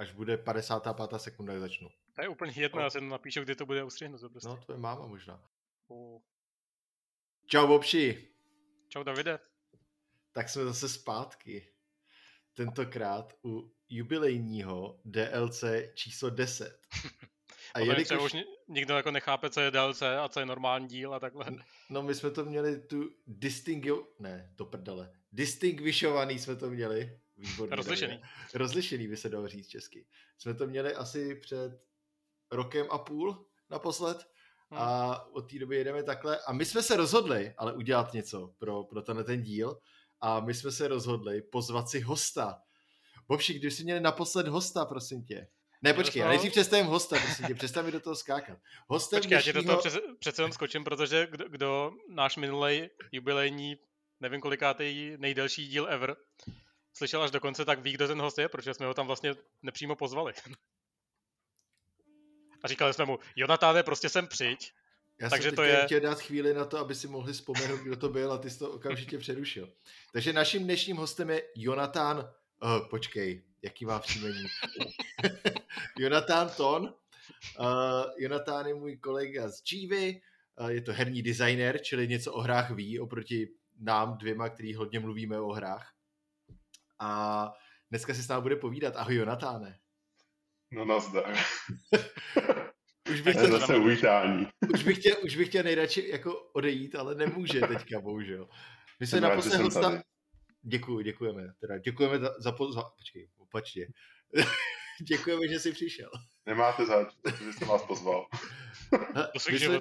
až bude 55. sekunda, jak začnu. To je úplně jedno, já se napíšu, kdy to bude ustřihnuto prostě. No, to je máma možná. Uh. Čau, Bobši. Čau, Davide. Tak jsme zase zpátky. Tentokrát u jubilejního DLC číslo 10. A jelikož... už nikdo jako nechápe, co je DLC a co je normální díl a takhle. No my jsme to měli tu distingu... Ne, to prdele. Distinguishovaný jsme to měli. Výborný. Rozlišený. Davide. Rozlišený by se dalo říct česky. Jsme to měli asi před rokem a půl naposled hmm. a od té doby jedeme takhle. A my jsme se rozhodli, ale udělat něco pro, pro tenhle ten díl a my jsme se rozhodli pozvat si hosta. Bobši, když jsi měli naposled hosta, prosím tě? Ne, počkej, já nejdřív představím hosta, prosím tě, představ mi do toho skákat. Hostem počkej, dnešního... já ti do toho přece, přece jenom skočím, protože kdo, kdo náš minulej jubilejní, nevím kolikátý nejdelší díl ever, slyšel až do konce, tak ví, kdo ten host je, protože jsme ho tam vlastně nepřímo pozvali. A říkali jsme mu, Jonatáne, prostě sem přijď. Já Takže jsem to je... chtěl dát chvíli na to, aby si mohli vzpomenout, kdo to byl a ty jsi to okamžitě přerušil. Takže naším dnešním hostem je Jonatán, oh, počkej, jaký má příjmení? Jonatán Ton. Uh, Jonatán je můj kolega z Čívy, uh, je to herní designer, čili něco o hrách ví, oproti nám dvěma, který hodně mluvíme o hrách. A dneska si s námi bude povídat. Ahoj Jonatáne. No nazdar. už bych chtěl, zase uvítání. už, bych chtěl, už bych chtěl nejradši jako odejít, ale nemůže teďka, bohužel. My jsme naposled hosta... Děkuji, děkujeme. Teda děkujeme za, za pozvání. Počkej, opačně. děkujeme, že jsi přišel. Nemáte zač, že jsem vás pozval. my, jsme,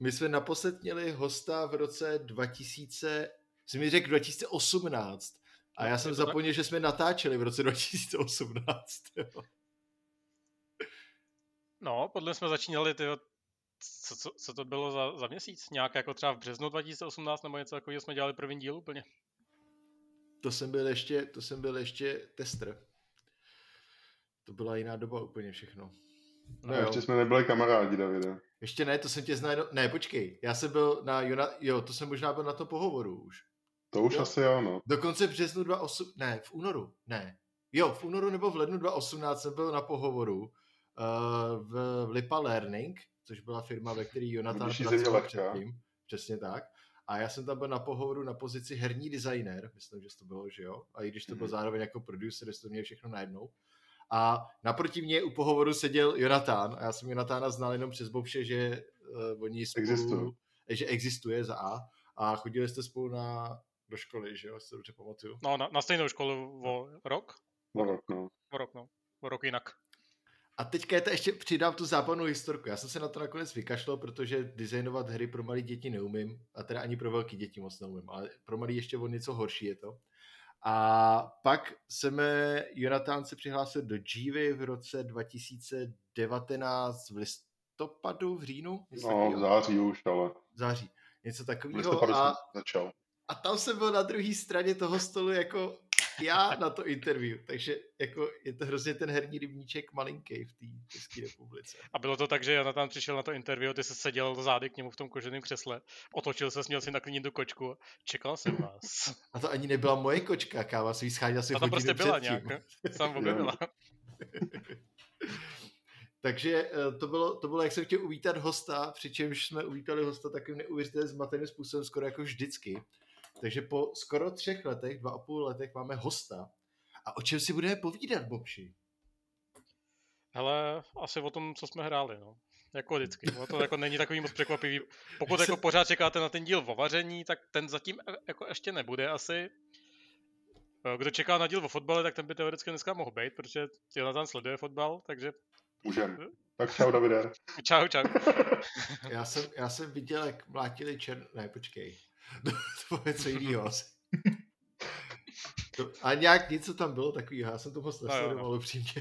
my jsme naposled měli hosta v roce 2000, jsi mi řekl 2018, a já jsem zapomněl, že jsme natáčeli v roce 2018. No, podle jsme začínali, tyjo, co, co, co, to bylo za, za měsíc? Nějak jako třeba v březnu 2018 nebo něco takového jsme dělali první díl úplně? To jsem byl ještě, to jsem byl ještě tester. To byla jiná doba úplně všechno. No, no ještě jsme nebyli kamarádi, Davide. Ještě ne, to jsem tě znal, ne, počkej, já jsem byl na, jo, to jsem možná byl na to pohovoru už. To už jo. asi jo, no. Dokonce v březnu 28, ne, v únoru, ne. Jo, v únoru nebo v lednu 2018 jsem byl na pohovoru uh, v, v Lipa Learning, což byla firma, ve které Jonathan pracoval předtím. Přesně tak. A já jsem tam byl na pohovoru na pozici herní designer, myslím, že to bylo, že jo? A i když to byl mm-hmm. zároveň jako producer, to měl všechno najednou. A naproti mě u pohovoru seděl Jonatán a já jsem Jonatána znal jenom přes Bobše, že uh, oni spolu, Existují. že existuje za A a chodili jste spolu na, do školy, že jo, si to dobře pamatuju. No, na, na stejnou školu o rok? O rok, no. O rok, no. O rok jinak. A teďka je to ještě přidám tu západnou historku. Já jsem se na to nakonec vykašlal, protože designovat hry pro malé děti neumím, a teda ani pro velké děti moc neumím, ale pro malé ještě o něco horší je to. A pak jsem Jonatán se přihlásil do Jivy v roce 2019 v listopadu, v říjnu? No, v září už, ale. V září. Něco takového. A, začal. A tam jsem byl na druhé straně toho stolu jako já na to interview, takže jako je to hrozně ten herní rybníček malinký v té České republice. A bylo to tak, že já tam přišel na to interview, ty se seděl zády k němu v tom koženém křesle, otočil se, měl si naklínit tu kočku, čekal jsem vás. A to ani nebyla moje kočka, káva si scháněl si A to prostě byla nějak, sám objevila. Takže eh, to bylo, to bylo, jak jsem chtěl uvítat hosta, přičemž jsme uvítali hosta takovým neuvěřitelným zmateným způsobem, skoro jako vždycky. Takže po skoro třech letech, dva a půl letech máme hosta. A o čem si budeme povídat, Bobši? Hele, asi o tom, co jsme hráli, no. Jako vždycky. No, to jako není takový moc překvapivý. Pokud jako pořád čekáte na ten díl o vaření, tak ten zatím e, jako ještě nebude asi. E, kdo čeká na díl o fotbale, tak ten by teoreticky dneska mohl být, protože Jonathan sleduje fotbal, takže... Můžem. Tak čau, Davide. čau, čau. já, jsem, já jsem viděl, jak mlátili čern... Ne, počkej. to bylo něco jiného asi. A nějak něco tam bylo takového, já jsem to moc nesledoval no, no. upřímně.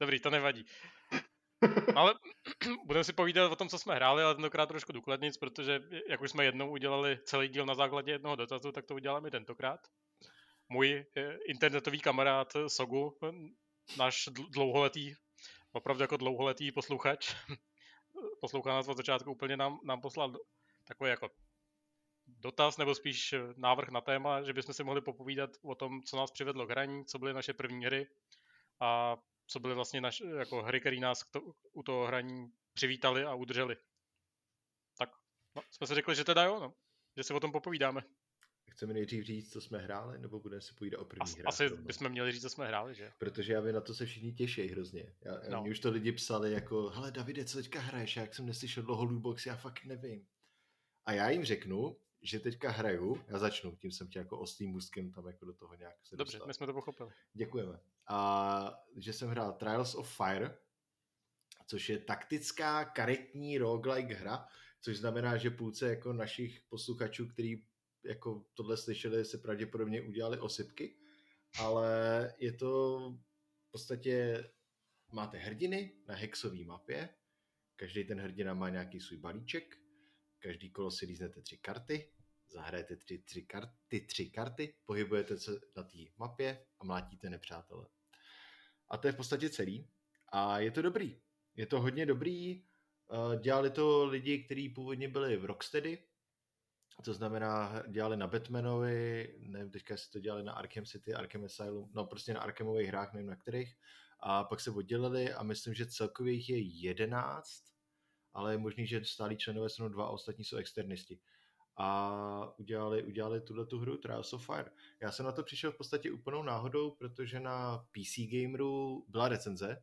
Dobrý, to nevadí. Ale budeme si povídat o tom, co jsme hráli, ale tentokrát trošku důkladnic, protože jak už jsme jednou udělali celý díl na základě jednoho dotazu, tak to uděláme tentokrát. Můj eh, internetový kamarád Sogu, náš dlouholetý, opravdu jako dlouholetý posluchač, poslouchá nás od začátku úplně nám, nám poslal takový jako dotaz, nebo spíš návrh na téma, že bychom si mohli popovídat o tom, co nás přivedlo k hraní, co byly naše první hry a co byly vlastně naš, jako hry, které nás to, u toho hraní přivítali a udrželi. Tak no, jsme si řekli, že teda jo, no, že si o tom popovídáme. Chceme nejdřív říct, co jsme hráli, nebo budeme si povídat o první As, hrách? Asi bychom měli říct, co jsme hráli, že? Protože já vím, na to se všichni těší hrozně. Já, no. Mě už to lidi psali jako, hele Davide, co teďka hraješ? Já jak jsem neslyšel dlouho Lootbox, já fakt nevím. A já jim řeknu, že teďka hraju, já začnu, tím jsem tě jako oslým můstkem tam jako do toho nějak se Dobře, dostal. my jsme to pochopili. Děkujeme. A že jsem hrál Trials of Fire, což je taktická karetní roguelike hra, což znamená, že půlce jako našich posluchačů, který jako tohle slyšeli, se pravděpodobně udělali osypky, ale je to v podstatě máte hrdiny na hexové mapě, každý ten hrdina má nějaký svůj balíček, každý kolo si líznete tři karty, zahrajete tři, tři karty, tři karty, pohybujete se na té mapě a mlátíte nepřátele. A to je v podstatě celý. A je to dobrý. Je to hodně dobrý. Eh, dělali to lidi, kteří původně byli v Rocksteady, to znamená, dělali na Batmanovi, nevím teďka, jestli to dělali na Arkham City, Arkham Asylum, no prostě na Arkhamových hrách, nevím na kterých. A pak se oddělili a myslím, že celkově jich je jedenáct, ale je možný, že stálí členové jsou dva a ostatní jsou externisti. A udělali, udělali tuhle tu hru Trials of Fire. Já jsem na to přišel v podstatě úplnou náhodou, protože na PC Gameru byla recenze,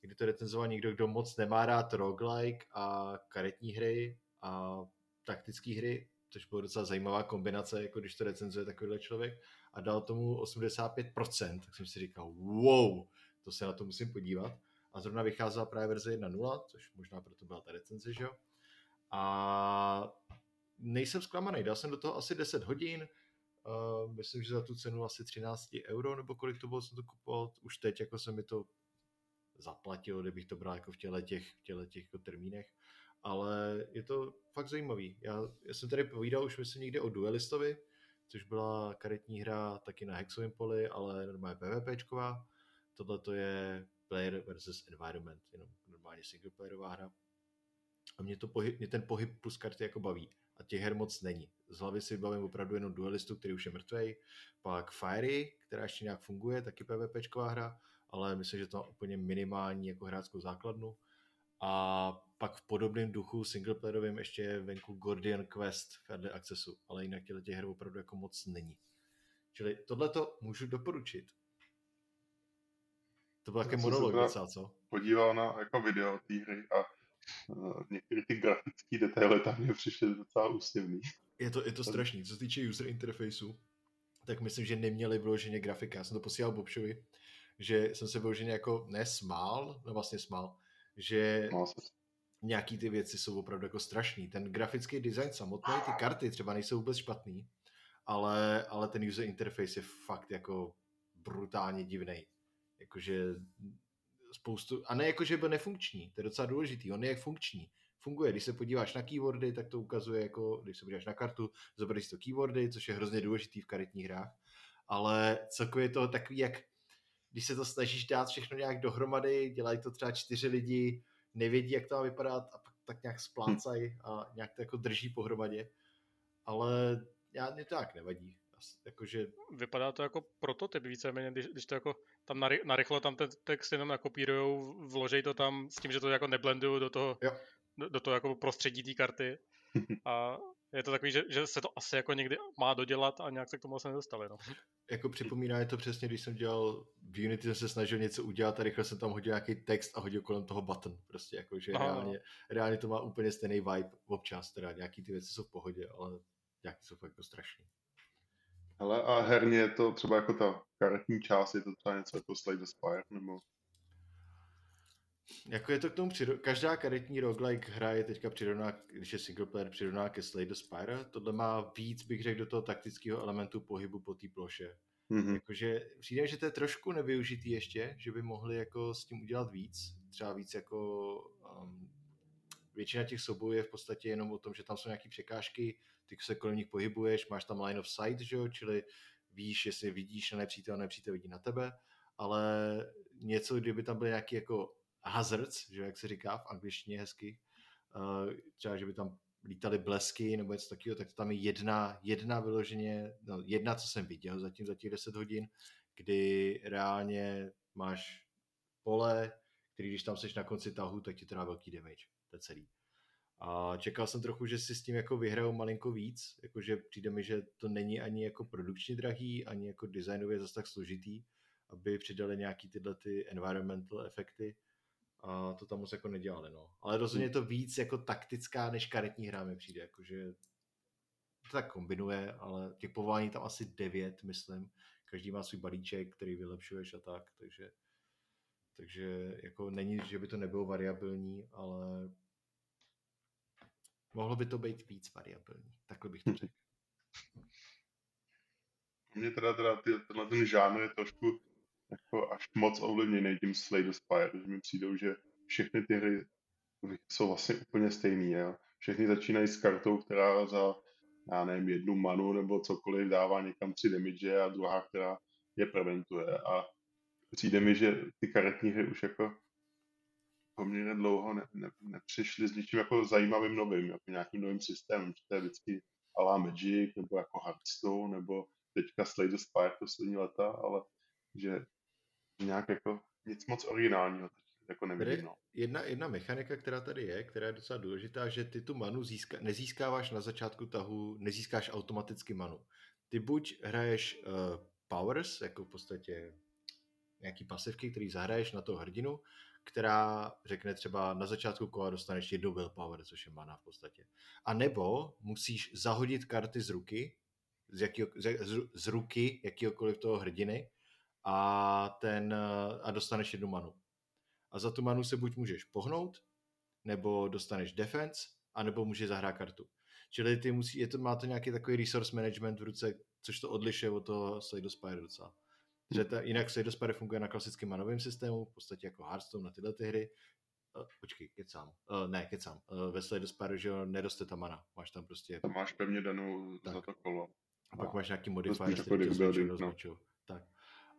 kdy to recenzoval někdo, kdo moc nemá rád roguelike a karetní hry a taktické hry což byla docela zajímavá kombinace, jako když to recenzuje takovýhle člověk a dal tomu 85%, tak jsem si říkal, wow, to se na to musím podívat. A zrovna vycházela právě verze 1.0, což možná proto byla ta recenze, že jo. A nejsem zklamaný, dal jsem do toho asi 10 hodin, uh, myslím, že za tu cenu asi 13 euro, nebo kolik to bylo, jsem to kupoval, už teď jako se mi to zaplatilo, kdybych to bral jako v těle těch, v těle těch jako termínech ale je to fakt zajímavý. Já, já jsem tady povídal už myslím někde o Duelistovi, což byla karetní hra taky na hexovém poli, ale normálně PvPčková. Tohle to je player versus environment, jenom normálně singleplayerová hra. A mě, to pohyb, mě ten pohyb plus karty jako baví. A těch her moc není. Z hlavy si bavím opravdu jenom Duelistu, který už je mrtvý. Pak Fiery, která ještě nějak funguje, taky PvPčková hra, ale myslím, že to má úplně minimální jako hráčskou základnu. A pak v podobném duchu singleplayerovým ještě je venku Gordian Quest v Early Accessu, ale jinak těle těch her opravdu jako moc není. Čili tohle to můžu doporučit. To byl také monolog docela, co? Podíval na jako video té hry a některé ty grafické detaily tam mě přišly docela úsměvný. Je to, je to strašný. Co se týče user interfaceu, tak myslím, že neměli vyloženě grafika. Já jsem to posílal Bobšovi, že jsem se vyloženě jako nesmál, no vlastně smál, že nějaký ty věci jsou opravdu jako strašný. Ten grafický design samotný, ty karty třeba nejsou vůbec špatný, ale, ale ten user interface je fakt jako brutálně divný. Jakože spoustu, a ne jako, že byl nefunkční, to je docela důležitý, on je jak funkční. Funguje, když se podíváš na keywordy, tak to ukazuje jako, když se podíváš na kartu, zobereš to keywordy, což je hrozně důležitý v karetních hrách, ale celkově to takový, jak když se to snažíš dát všechno nějak dohromady, dělají to třeba čtyři lidi, nevědí, jak to má vypadat a pak tak nějak splácají a nějak to jako drží pohromadě. Ale já mě to tak nevadí. Jakože... Vypadá to jako prototyp víceméně, když, když to jako tam nary, narychlo tam ten text jenom nakopírujou, vložej to tam s tím, že to jako neblendují do toho, do, do toho jako prostředí té karty. A je to takový, že, že se to asi jako někdy má dodělat a nějak se k tomu asi nedostali. No. Jako připomíná je to přesně, když jsem dělal v Unity, jsem se snažil něco udělat a rychle jsem tam hodil nějaký text a hodil kolem toho button. Prostě jako, že reálně, reálně, to má úplně stejný vibe občas, teda nějaký ty věci jsou v pohodě, ale nějaký jsou fakt jako strašný. Ale a herně je to třeba jako ta karetní část, je to třeba něco jako Slay the Spire, nebo jako je to k tomu přido... Každá karetní roguelike hra je teďka přirovná, když je single player, přirovná ke Slay the Spire. Tohle má víc, bych řekl, do toho taktického elementu pohybu po té ploše. Mm-hmm. Jakože přijde, že to je trošku nevyužitý ještě, že by mohli jako s tím udělat víc. Třeba víc jako um, většina těch soubojů je v podstatě jenom o tom, že tam jsou nějaké překážky, ty se kolem nich pohybuješ, máš tam line of sight, že jo? čili víš, jestli vidíš na nepřítel, nepřítel vidí na tebe, ale něco, kdyby tam byly nějaké jako hazards, že jak se říká v angličtině hezky, uh, třeba, že by tam lítali blesky nebo něco takového, tak to tam je jedna, jedna vyloženě, no jedna, co jsem viděl zatím za těch 10 hodin, kdy reálně máš pole, který když tam seš na konci tahu, tak ti to dá velký damage. To je celý. A čekal jsem trochu, že si s tím jako vyhrajou malinko víc, jakože přijde mi, že to není ani jako produkčně drahý, ani jako designově zase tak složitý, aby přidali nějaký tyhle ty environmental efekty a to tam moc jako nedělali, no. Ale rozhodně to víc jako taktická než karetní hra mi přijde, jakože to tak kombinuje, ale těch povolání tam asi devět, myslím. Každý má svůj balíček, který vylepšuješ a tak, takže takže jako není, že by to nebylo variabilní, ale mohlo by to být víc variabilní. Takhle bych to hm. řekl. Mně teda, teda ty, tenhle ten žánr je trošku jako až moc ovlivněný tím Slay the Spire, že mi přijdou, že všechny ty hry jsou vlastně úplně stejný. Jo? Všechny začínají s kartou, která za, já nevím, jednu manu nebo cokoliv dává někam tři damage a druhá, která je preventuje. A přijde mi, že ty karetní hry už jako poměrně dlouho ne, ne, nepřišli s něčím jako zajímavým novým, jako nějakým novým systémem, že to je vždycky Ala Magic, nebo jako Hearthstone, nebo teďka Slay the Spire poslední leta, ale že nějak jako nic moc originálního jako nevidím. No. Jedna, jedna mechanika, která tady je, která je docela důležitá, že ty tu manu získa, nezískáváš na začátku tahu, nezískáš automaticky manu. Ty buď hraješ uh, powers, jako v podstatě nějaký pasivky, který zahraješ na toho hrdinu, která řekne třeba na začátku kola dostaneš jednu willpower, což je mana v podstatě. A nebo musíš zahodit karty z ruky, z, jakýho, z, z ruky jakýhokoliv toho hrdiny a, ten, a dostaneš jednu manu. A za tu manu se buď můžeš pohnout, nebo dostaneš defense, anebo můžeš zahrát kartu. Čili ty musí, je to, má to nějaký takový resource management v ruce, což to odlišuje od toho Slay the Spire docela. Že ta, jinak the Spire funguje na klasickém manovém systému, v podstatě jako Hearthstone na tyhle ty hry. Uh, počkej, kecám. Uh, ne, kecám. Uh, ve the Spire, že jo, neroste ta mana. Máš tam prostě... Tam máš pevně danou tak. za to kolo. A pak máš nějaký modifier, který to zvětšil, no. Tak.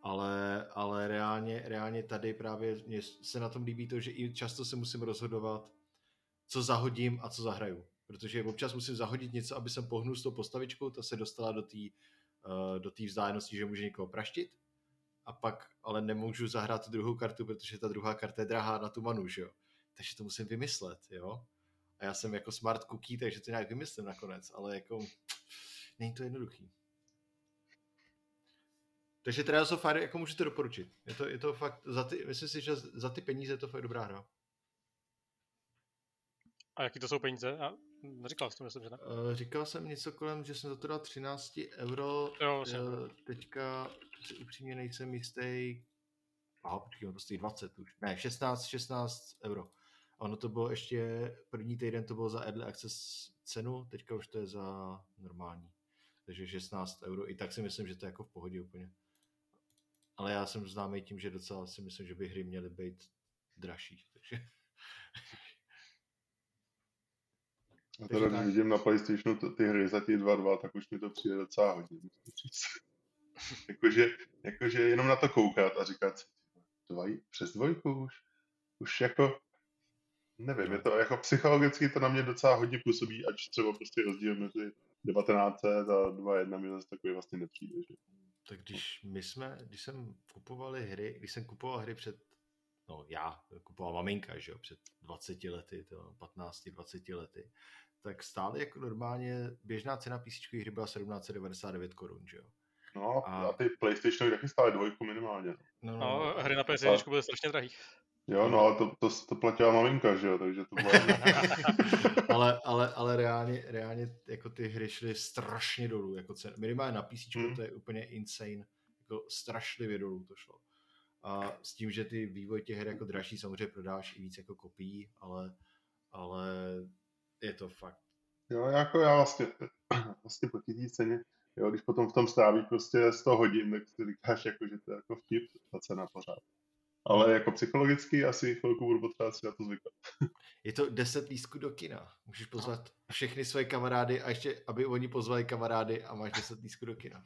Ale, ale reálně, reálně tady právě mě se na tom líbí to, že i často se musím rozhodovat, co zahodím a co zahraju. Protože občas musím zahodit něco, aby jsem pohnul s tou postavičkou, ta se dostala do té uh, do vzdálenosti, že může někoho praštit. A pak ale nemůžu zahrát tu druhou kartu, protože ta druhá karta je drahá na tu manu, že jo. Takže to musím vymyslet, jo. A já jsem jako smart cookie, takže to nějak vymyslím nakonec, ale jako není to jednoduchý. Takže Trials of Fire jako můžete doporučit. Je to, je to fakt, za ty, myslím si, že za ty peníze je to fakt dobrá hra. A jaký to jsou peníze? A říkal jsi to, myslím, že ne? Uh, říkal jsem něco kolem, že jsem za to dal 13 euro. Jo, uh, teďka si upřímně nejsem jistý. Aha, počkej, to stojí 20 už. Ne, 16, 16 euro. A ono to bylo ještě, první týden to bylo za Early Access cenu, teďka už to je za normální. Takže 16 euro. I tak si myslím, že to je jako v pohodě úplně. Ale já jsem známý tím, že docela si myslím, že by hry měly být dražší. Takže... A teda, když vidím na PlayStationu ty hry za ty 2.2, tak už mi to přijde docela hodně. jakože, jakože jenom na to koukat a říkat dvaj, přes dvojku už, už jako, nevím, je to jako psychologicky to na mě docela hodně působí, ať třeba prostě rozdíl mezi 19 a 2.1 mi zase takový vlastně nepřijde. Že? Tak když my jsme, když jsem kupovali hry, když jsem kupoval hry před, no já, kupoval maminka, že jo, před 20 lety, 15-20 lety, tak stále jako normálně běžná cena PC hry byla 1799 korun, že jo. No a, a ty PlayStation taky stály dvojku minimálně. No, no, no hry na PS1 a... byly strašně drahý. Jo, no ale to, to, to platila maminka, že jo, takže to bylo... ale, ale, ale reálně, reálně jako ty hry šly strašně dolů, jako cen, minimálně na PC hmm. to je úplně insane, jako strašlivě dolů to šlo. A s tím, že ty vývoj těch her jako dražší samozřejmě prodáš i víc jako kopií, ale, ale je to fakt. Jo, jako já vlastně, vlastně po té ceně, jo, když potom v tom strávíš prostě 100 hodin, tak si říkáš, jako, že to je jako vtip, ta cena pořád. Ale jako psychologicky asi chvilku budu potřebovat si na to zvykat. Je to 10 lístků do kina. Můžeš pozvat všechny svoje kamarády a ještě, aby oni pozvali kamarády a máš 10 lístků do kina.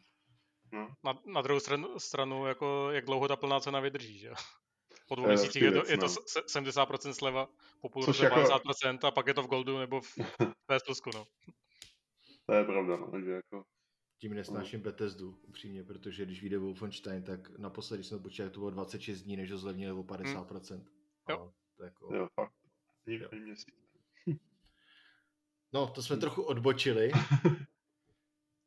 No. Na, na druhou stranu, stranu, jako jak dlouho ta plná cena vydrží, že Po dvou měsících je, to, je to 70% sleva, po půl roce jako... 50% a pak je to v Goldu nebo v PS Plusku, no. To je pravda, no, že jako Tím nesnáším mm. Bethesdu, upřímně, protože když vyjde Wolfenstein, tak naposledy jsme počítali, to bylo 26 dní, než ho zlevnili o 50%. Mm. Jo. To jako... jo, fakt. Jo. měsíc. No, to jsme mm. trochu odbočili.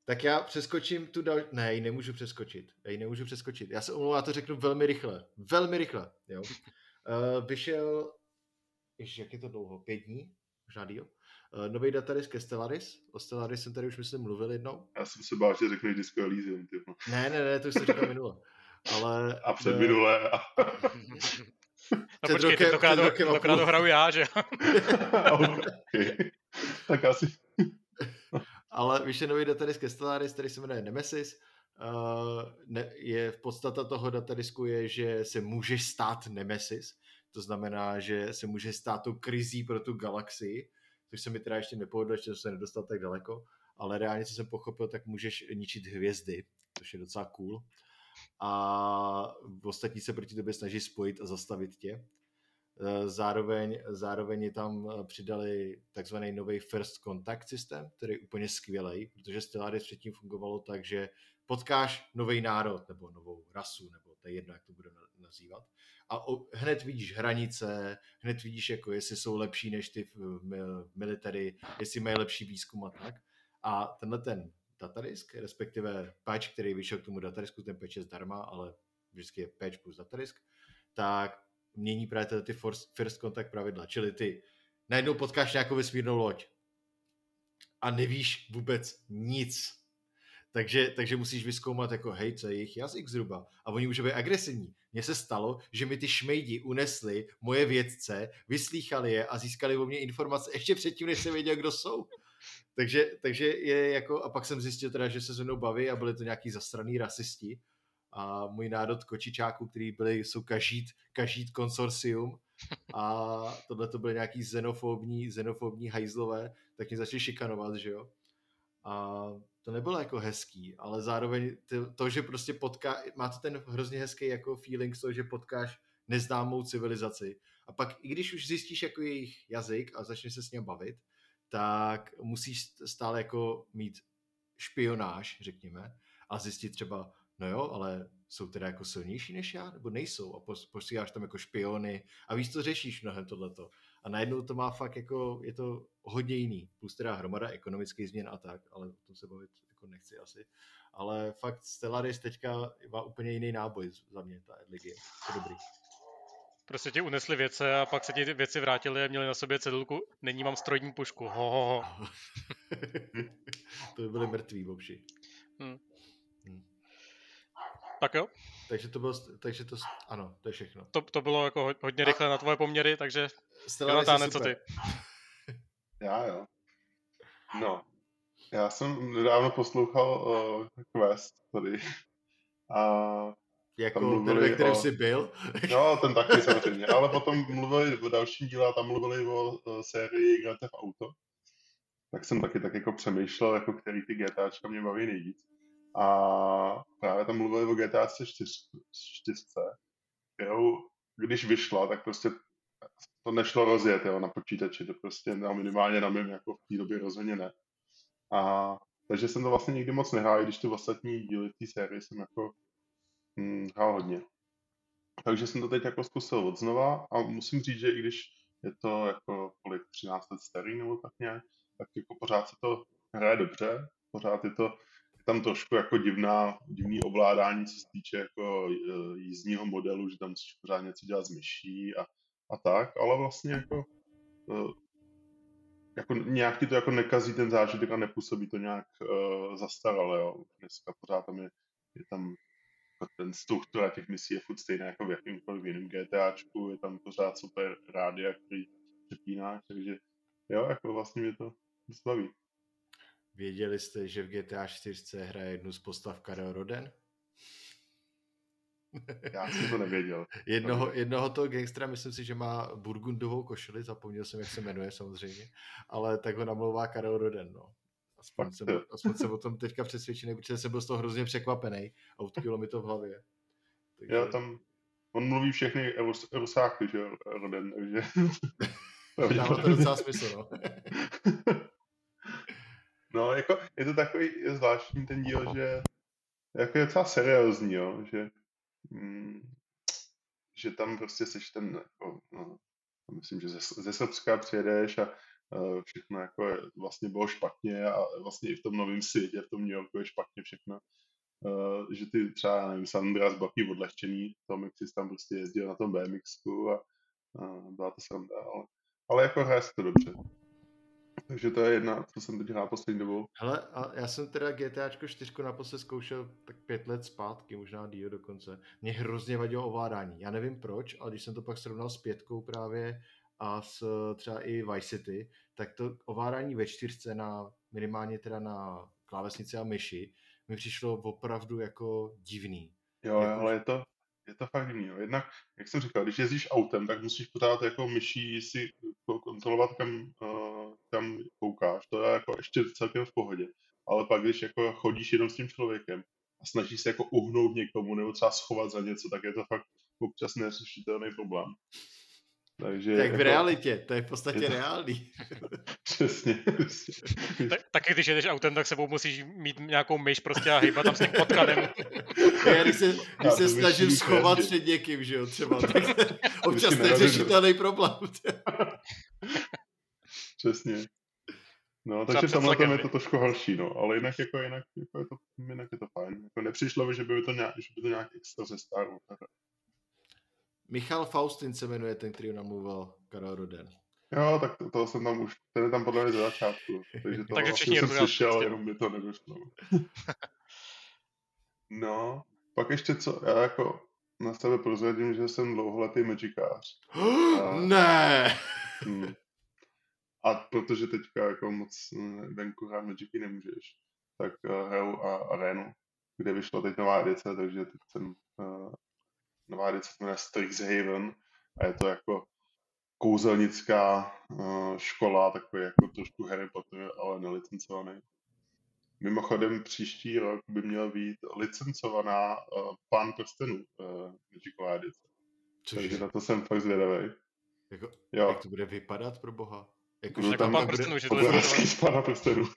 tak já přeskočím tu dal... Ne, ji nemůžu přeskočit. Já ji nemůžu přeskočit. Já se omlouvám, já to řeknu velmi rychle. Velmi rychle, jo. Uh, vyšel, Ježiš, jak je to dlouho? Pět dní? Možná díl? Uh, nový datadisk ke Stellaris. O Stellaris jsem tady už myslím mluvil jednou. Já jsem se bál, že řekneš Disco Elysium. Typu. Ne, ne, ne, to už jsem říkal minule. Ale, a před minule. A... No před počkej, rokem, tentokrát, rokem tentokrát to hraju já, že? okay. Tak asi. Ale vyšel nový datadisk Stellaris, který se jmenuje Nemesis. Uh, ne, je v podstata toho datadisku je, že se může stát Nemesis. To znamená, že se může stát tou krizí pro tu galaxii což se mi teda ještě nepovedlo, ještě se nedostal tak daleko, ale reálně, co jsem pochopil, tak můžeš ničit hvězdy, což je docela cool. A ostatní se proti tobě snaží spojit a zastavit tě. E, zároveň, zároveň tam e, přidali takzvaný nový First Contact systém, který je úplně skvělý, protože Stellaris předtím fungovalo tak, že potkáš nový národ nebo novou rasu, nebo to je jedno, jak to bude nazývat, a hned vidíš hranice, hned vidíš, jako jestli jsou lepší než ty military, jestli mají lepší výzkum a tak. A tenhle ten datadisk, respektive patch, který vyšel k tomu datadisku, ten patch je zdarma, ale vždycky je patch plus datadisk, tak mění právě ty first contact pravidla, čili ty najednou potkáš nějakou vesmírnou loď a nevíš vůbec nic takže, takže musíš vyskoumat jako, hej, co je jejich jazyk zhruba. A oni můžou být agresivní. Mně se stalo, že mi ty šmejdi unesli moje vědce, vyslýchali je a získali o mě informace ještě předtím, než jsem věděl, kdo jsou. Takže, takže je jako, a pak jsem zjistil teda, že se se mnou baví a byli to nějaký zasraný rasisti. A můj národ kočičáků, který byli, jsou kažít, kažít konsorcium, a tohle to byly nějaký xenofobní, xenofobní hajzlové, tak mě začali šikanovat, že jo. A to nebylo jako hezký, ale zároveň to, že prostě potká, má to ten hrozně hezký jako feeling z toho, že potkáš neznámou civilizaci. A pak, i když už zjistíš jako jejich jazyk a začneš se s ním bavit, tak musíš stále jako mít špionáž, řekněme, a zjistit třeba, no jo, ale jsou teda jako silnější než já, nebo nejsou a posíláš tam jako špiony a víš, co řešíš mnohem tohleto. A najednou to má fakt jako, je to hodně jiný, plus teda hromada ekonomických změn a tak, ale o tom se bavit jako nechci asi. Ale fakt Stellaris teďka má úplně jiný náboj za mě, ta Edligy. To dobrý. Prostě ti unesli věce a pak se ti věci vrátily a měli na sobě cedulku Není mám strojní pušku. Ho, ho, ho. to by byly mrtví vopši. Hmm. Tak jo. Takže to bylo, takže to, ano, to je všechno. To, to bylo jako hodně rychle a... na tvoje poměry, takže Jonatáne, co ty? Já jo. No, já jsem nedávno poslouchal uh, Quest tady a jako ten, ve kterém o... jsi byl? No, ten taky samozřejmě, ale potom mluvili o dalším díle a tam mluvili o uh, sérii Grand Theft Auto. Tak jsem taky tak jako přemýšlel, jako který ty GTAčka mě baví nejvíc. A právě tam mluvili o GTA 4, 4 kterou když vyšla, tak prostě to nešlo rozjet jo, na počítači, to prostě na minimálně na mém jako v té době rozhodně ne. A takže jsem to vlastně nikdy moc nehrál, i když ty ostatní díly té série jsem jako hm, hrál hodně. Takže jsem to teď jako zkusil od znova a musím říct, že i když je to jako kolik 13 let starý nebo tak nějak, tak jako pořád se to hraje dobře, pořád je to tam trošku jako divná, divný ovládání, co se týče jako e, jízdního modelu, že tam musíš pořád něco dělat s myší a, a tak, ale vlastně jako, e, jako nějak ti to jako nekazí ten zážitek a nepůsobí to nějak uh, zastarale, jo. Dneska pořád tam je, je tam ten struktura těch misí je furt stejná jako v jakýmkoliv jiném GTAčku, je tam pořád super rádia, který přepínáš, takže jo, jako vlastně mě to baví. Věděli jste, že v GTA 4 hraje jednu z postav Karel Roden? Já jsem to nevěděl. Jednoho, jednoho toho gangstra, myslím si, že má burgundovou košili, zapomněl jsem, jak se jmenuje samozřejmě, ale tak ho namlouvá Karel Roden, no. Aspoň, jsem, aspoň jsem o tom teďka přesvědčený, protože jsem byl z toho hrozně překvapený a utkilo mi to v hlavě. Takže... Já tam, on mluví všechny rusáky, že Roden, takže... Dává to docela smysl, no. No, jako, je to takový zvláštní ten díl, že jako je docela seriózní, jo, že, mm, že tam prostě seš ten, jako, no, myslím, že ze, ze Srbska přijedeš a uh, všechno jako je, vlastně bylo špatně a vlastně i v tom novém světě, v tom New Yorku je špatně všechno. Uh, že ty třeba, nevím, Sandra z Baky odlehčený, tom, jak jsi tam prostě jezdil na tom BMXku a, a byla to sranda, ale, ale jako hraje se to dobře. Takže to je jedna, co jsem teď hrál poslední dobou. Hele, a já jsem teda GTAčko 4 naposled zkoušel tak pět let zpátky, možná díl dokonce. Mě hrozně vadilo ovládání. Já nevím proč, ale když jsem to pak srovnal s pětkou právě a s třeba i Vice City, tak to ovládání ve čtyřce na minimálně teda na klávesnici a myši mi přišlo opravdu jako divný. Jo, jako, ale je to, je to fakt divný. Jednak, jak jsem říkal, když jezdíš autem, tak musíš pořád jako myší si kontrolovat, kam, uh, kam koukáš. To je jako ještě celkem v pohodě. Ale pak, když jako chodíš jenom s tím člověkem a snažíš se jako uhnout někomu nebo třeba schovat za něco, tak je to fakt občas neřešitelný problém. Takže tak v jako... realitě, to je v podstatě to... reálný. přesně. přesně. Tak, taky když jedeš autem, tak sebou musíš mít nějakou myš prostě a hýbat tam s tím potkanem. Já když se, když se snažím schovat před někým, že jo, třeba, tak občas neřešitelný problém. Přesně. No, takže v tomhle tom je to trošku horší, no, ale jinak jako, jinak, jako je to, jinak je to fajn. Jako nepřišlo mi, že by to nějak, že by to nějak extra ze Star Michal Faustin se jmenuje ten, který namluval Karel Roden. Jo, tak to, to jsem tam už, ten je tam podle mě ze začátku, takže to takže vlastně jsem přišel, prostě. jenom by to nedošlo. no, pak ještě co, já jako na sebe prozradím, že jsem dlouholetý magikář. A, ne! Hmm. A protože teďka jako moc eh, venku hrát Magicy nemůžeš, tak uh, hraju a Arenu, kde vyšla teď nová edice, takže teď jsem uh, nová edice jmenuje Strixhaven a je to jako kouzelnická uh, škola, takový jako trošku Harry Potter, ale nelicencovaný. Mimochodem příští rok by měl být licencovaná uh, Pán prstenů uh, Magicová edice. Což Takže na to jsem fakt zvědavý. Jako, jo. Jak to bude vypadat pro boha? Jako, že tam pán prstenů, že to pána prstenů.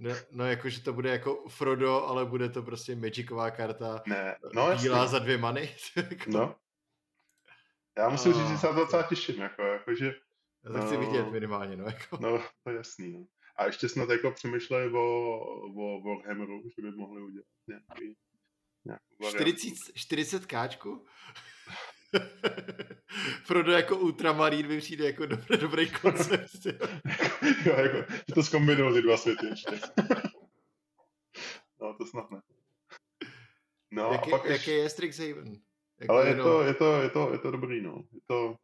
No, no jako, že to bude jako Frodo, ale bude to prostě magicová karta. Ne, no Bílá jasný. za dvě many. Jako- no. Já musím říct, že se na to docela těším, jako, jako že... Já to chci vidět minimálně, no. Jako. No, to je jasný, no. A ještě snad jako přemýšleli o, o Warhammeru, že by mohli udělat nějaký, nějakou 40, 40 káčku? Frodo jako ultramarín mi přijde jako dobrý, dobrý koncept. jo, jako, že to zkombinují ty dva světy ještě. no, to snad ne. No, jaký, a pak jaký je Strixhaven? Jako Ale je to, je, to, je, to, je to dobrý, no. Je to...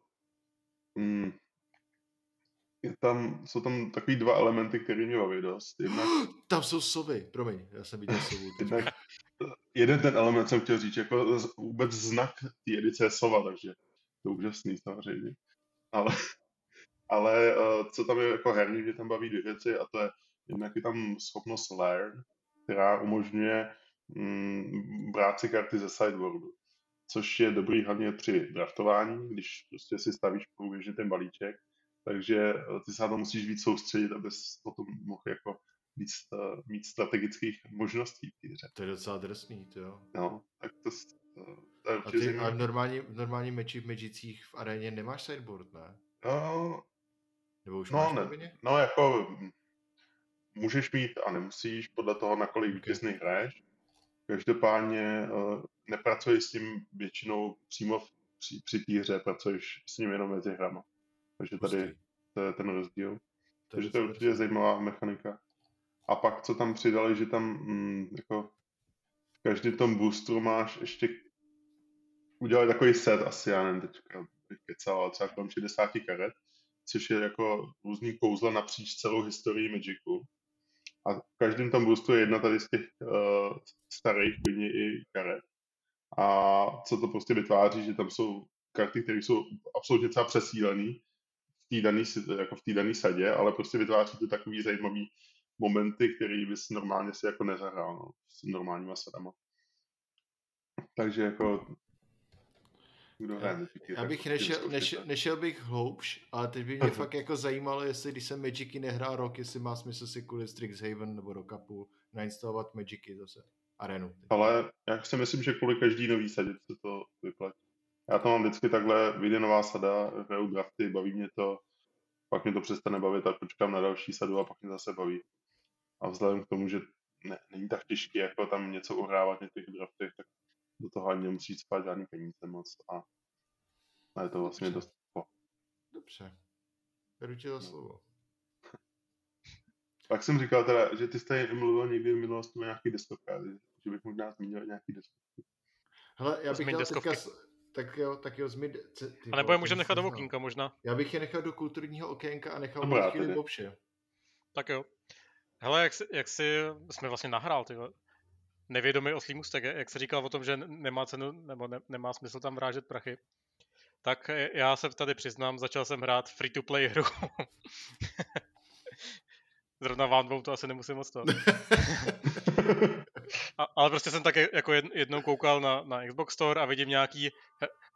Mm, je tam, jsou tam takový dva elementy, které mě baví dost. Jednak, tam jsou sovy, promiň, já jsem viděl sovu. Jednak, jeden ten element jsem chtěl říct, jako vůbec znak té edice je sova, takže to je úžasný samozřejmě. Ale, ale uh, co tam je jako herní, že tam baví dvě věci a to je jednak je tam schopnost learn, která umožňuje mm, brát si karty ze sideboardu, což je dobrý hlavně při draftování, když prostě si stavíš průběžně ten balíček, takže eh, ty se na to musíš víc soustředit, abys potom mohl jako víc, mít strategických možností v té hře. To je docela drsný, to jo. No, tak to, to je a, ty, a normální, v normální meči v Magicích v aréně nemáš sideboard, ne? No, Nebo už no, máš ne, no, jako můžeš mít a nemusíš, podle toho, na kolik vítězných okay. hraješ. Každopádně uh, nepracuješ s tím většinou přímo v, při, při té hře, pracuješ s ním jenom mezi hrama. Takže tady to je ten rozdíl. Takže to je určitě zajímavá mechanika. A pak, co tam přidali, že tam mm, jako v každém tom boostru máš ještě udělali takový set, asi já nevím, teďka kecal, ale třeba kolem 60 karet, což je jako různý kouzla napříč celou historii Magicu. A v každém tom boostru je jedna tady z těch uh, starých, klidně i karet. A co to prostě vytváří, že tam jsou karty, které jsou absolutně třeba přesílené v té dané jako v sadě, ale prostě vytváří to takový zajímavý momenty, který bys normálně si jako nezahrál no, s normálníma sadama. Takže jako kdo hraje Magicy. Já bych nešel, nešel, nešel bych hloubš, ale teď by mě fakt jako zajímalo, jestli když jsem Magicy nehrál rok, jestli má smysl si kvůli Strixhaven nebo Rokapu nainstalovat Magicy zase. Arenu. Ale já si myslím, že kvůli každý nový sadě se to vyplatí. Já to mám vždycky takhle, vyjde nová sada, hraju drafty, baví mě to, pak mě to přestane bavit a počkám na další sadu a pak mě zase baví. A vzhledem k tomu, že ne, není tak těžké jako tam něco uhrávat na těch draftech, tak do toho ani nemusí spát žádný peníze moc a, a je to vlastně Dobře. dost Dobře. Beru tě za no. slovo. Pak jsem říkal teda, že ty jste mluvil někdy v minulosti o nějaký deskovkách, že bych možná zmínil nějaký deskovky. Hele, já bych dal teďka, tak jo, tak jo, zmi... A nebo je můžeme nechat do okýnka možná. Já bych je nechal do kulturního okénka a nechal mu chvíli bobše. Tak jo. Hele, jak, jsi, jak jsi, jsme vlastně nahrál, ty nevědomý oslý můstek, jak se říkal o tom, že nemá cenu, nebo ne, nemá smysl tam vrážet prachy, tak já se tady přiznám, začal jsem hrát free-to-play hru. Zrovna vám dvou to asi nemusím moc to. a, ale prostě jsem tak jako jednou koukal na, na Xbox Store a vidím nějaký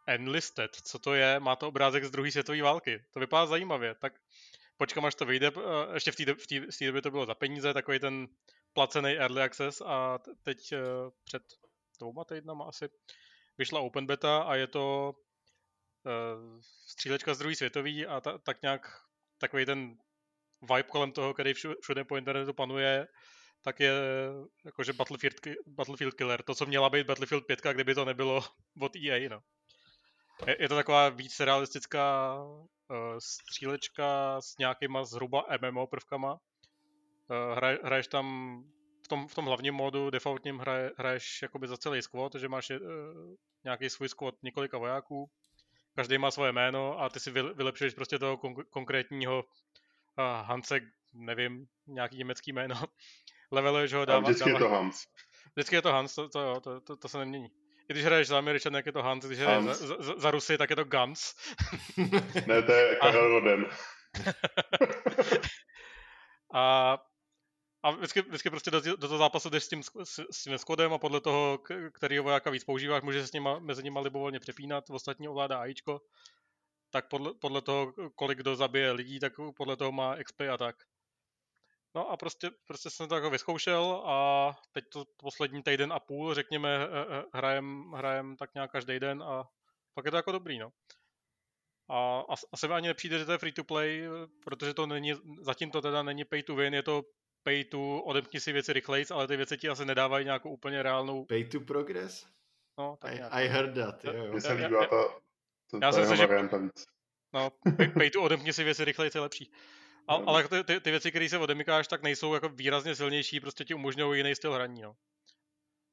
Enlisted. Co to je? Má to obrázek z druhé světové války. To vypadá zajímavě. Tak počkám, až to vyjde. Ještě v té době to bylo za peníze, takový ten placený early access a teď uh, před dvouma týdnama asi vyšla open beta a je to uh, střílečka z druhé světový a ta, tak nějak takový ten vibe kolem toho, který všude po internetu panuje, tak je jakože Battlefield, Battlefield Killer. To, co měla být Battlefield 5, kdyby to nebylo od EA, no. Je, je to taková víc realistická uh, střílečka s nějakýma zhruba MMO prvkama. Uh, hraj, hraješ tam v tom, v tom hlavním modu defaultním hraje, hraješ jakoby za celý squad, že máš uh, nějaký svůj squad několika vojáků, každý má svoje jméno a ty si vylepšuješ prostě toho kon- konkrétního uh, Hansek, nevím, nějaký německý jméno, leveluješ ho, dává, vždycky dává, je to Hans. Vždycky je to Hans, to, to, to, to, to se nemění. I když hraješ za Američan, jak je to Hans, když hraješ Hans. Za, za, za, Rusy, tak je to Guns. ne, to je Karel Roden. a a vždycky, vždycky prostě do, do toho zápasu jdeš s tím, s, s tím skodem a podle toho, který vojáka víc používáš, můžeš se s nima, mezi nimi libovolně přepínat, ostatní ovládá AIčko, tak podle, podle toho, kolik kdo zabije lidí, tak podle toho má XP a tak. No a prostě, prostě jsem to jako vyzkoušel a teď to poslední týden a půl, řekněme, eh, eh, hrajem, hrajem tak nějak každý den a pak je to jako dobrý, no. A asi mi ani nepřijde, že to je free to play, protože to není, zatím to teda není pay to win, je to pay to odemkni si věci rychleji, ale ty věci ti asi nedávají nějakou úplně reálnou... Pay to progress? No, tak I, I heard that, jo. Mně se líbila ta, to, já jsem si, že... No, pay, pay to odemkni si věci rychleji je lepší. A, ale ty, ty, ty věci, které se odemykáš, tak nejsou jako výrazně silnější, prostě ti umožňují jiný styl hraní, no.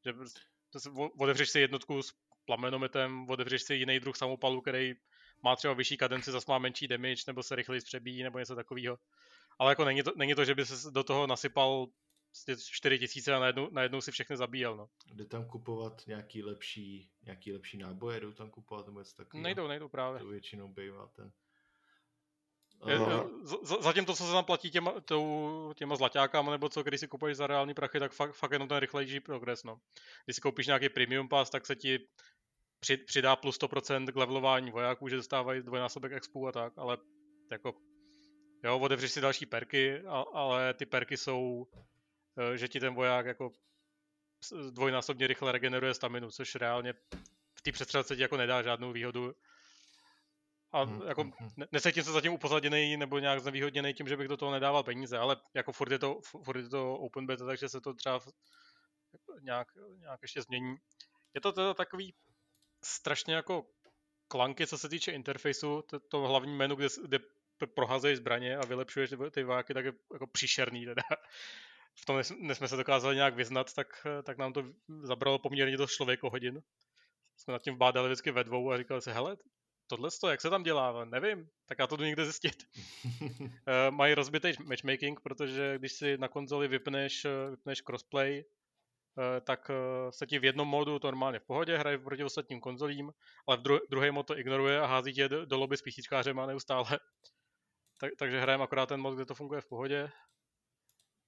Že prostě, otevřeš si jednotku s plamenometem, otevřeš si jiný druh samopalu, který má třeba vyšší kadenci, zase má menší damage, nebo se rychleji přebíjí, nebo něco takového. Ale jako není to, není to, že by se do toho nasypal 4 tisíce a najednou, najednou si všechny zabíjel, no. Jde tam kupovat nějaký lepší, nějaký lepší náboje, jdou tam kupovat nebo něco takového? Nejdou, nejdou právě. To většinou bývá ten Zatím to, co se tam platí těma, tou, těma zlaťákama, nebo co, když si kupuješ za reální prachy, tak fakt, fakt jenom ten rychlejší progres, no. Když si koupíš nějaký premium pass, tak se ti při, přidá plus 100% k levelování vojáků, že dostávají dvojnásobek expu a tak, ale jako jo, otevřeš si další perky, a, ale ty perky jsou, eh, že ti ten voják jako dvojnásobně rychle regeneruje staminu, což reálně v té přestřelce ti jako nedá žádnou výhodu a hmm, jako hmm, hmm. nesejtím se zatím upozaděný nebo nějak znevýhodněný tím, že bych do toho nedával peníze, ale jako furt je to, furt je to open beta, takže se to třeba nějak, nějak ještě změní. Je to teda takový strašně jako klanky, co se týče interfejsu, to, to hlavní menu, kde, kde prohazuješ zbraně a vylepšuješ ty váky, tak je jako příšerný teda. V tom jsme se dokázali nějak vyznat, tak, tak nám to zabralo poměrně dost člověko hodin. Jsme nad tím bádali vždycky ve dvou a říkali se, hele, tohle to, jak se tam dělá, nevím, tak já to jdu někde zjistit. uh, mají rozbitý matchmaking, protože když si na konzoli vypneš, eh, vypneš crossplay, uh, tak uh, se ti v jednom modu to normálně v pohodě, hraje proti ostatním konzolím, ale v dru- druhý mod to ignoruje a hází tě do, do lobby s písíčkářema neustále. tak, takže hrajeme akorát ten mod, kde to funguje v pohodě.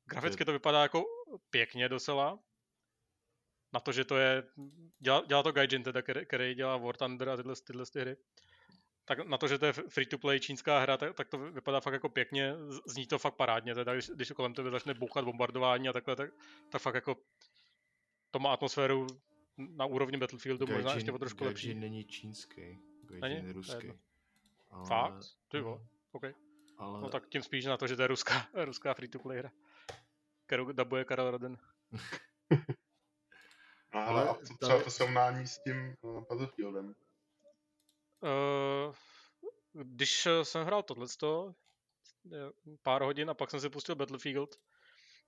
Graficky to vypadá jako pěkně docela. Na to, že to je, dělá, dělá to Gaijin, teda, který, který dělá War Thunder a tyhle, tyhle ty hry, tak na to, že to je free-to-play čínská hra, tak, tak to vypadá fakt jako pěkně, zní to fakt parádně, teda když, když kolem tebe začne bouchat bombardování a takhle, tak, tak fakt jako to má atmosféru na úrovni Battlefieldu, Gaijin, možná ještě o trošku Gaijin lepší. není čínský, Gaijin není? je ruský. Ale... Fakt? Ty vole, mhm. OK. Ale... No tak tím spíš na to, že to je ruská, ruská free-to-play hra, kterou dabuje Karel Roden. no ale a co třeba to srovnání s tím uh, Battlefieldem? Uh, když jsem hrál tohleto, pár hodin a pak jsem si pustil Battlefield,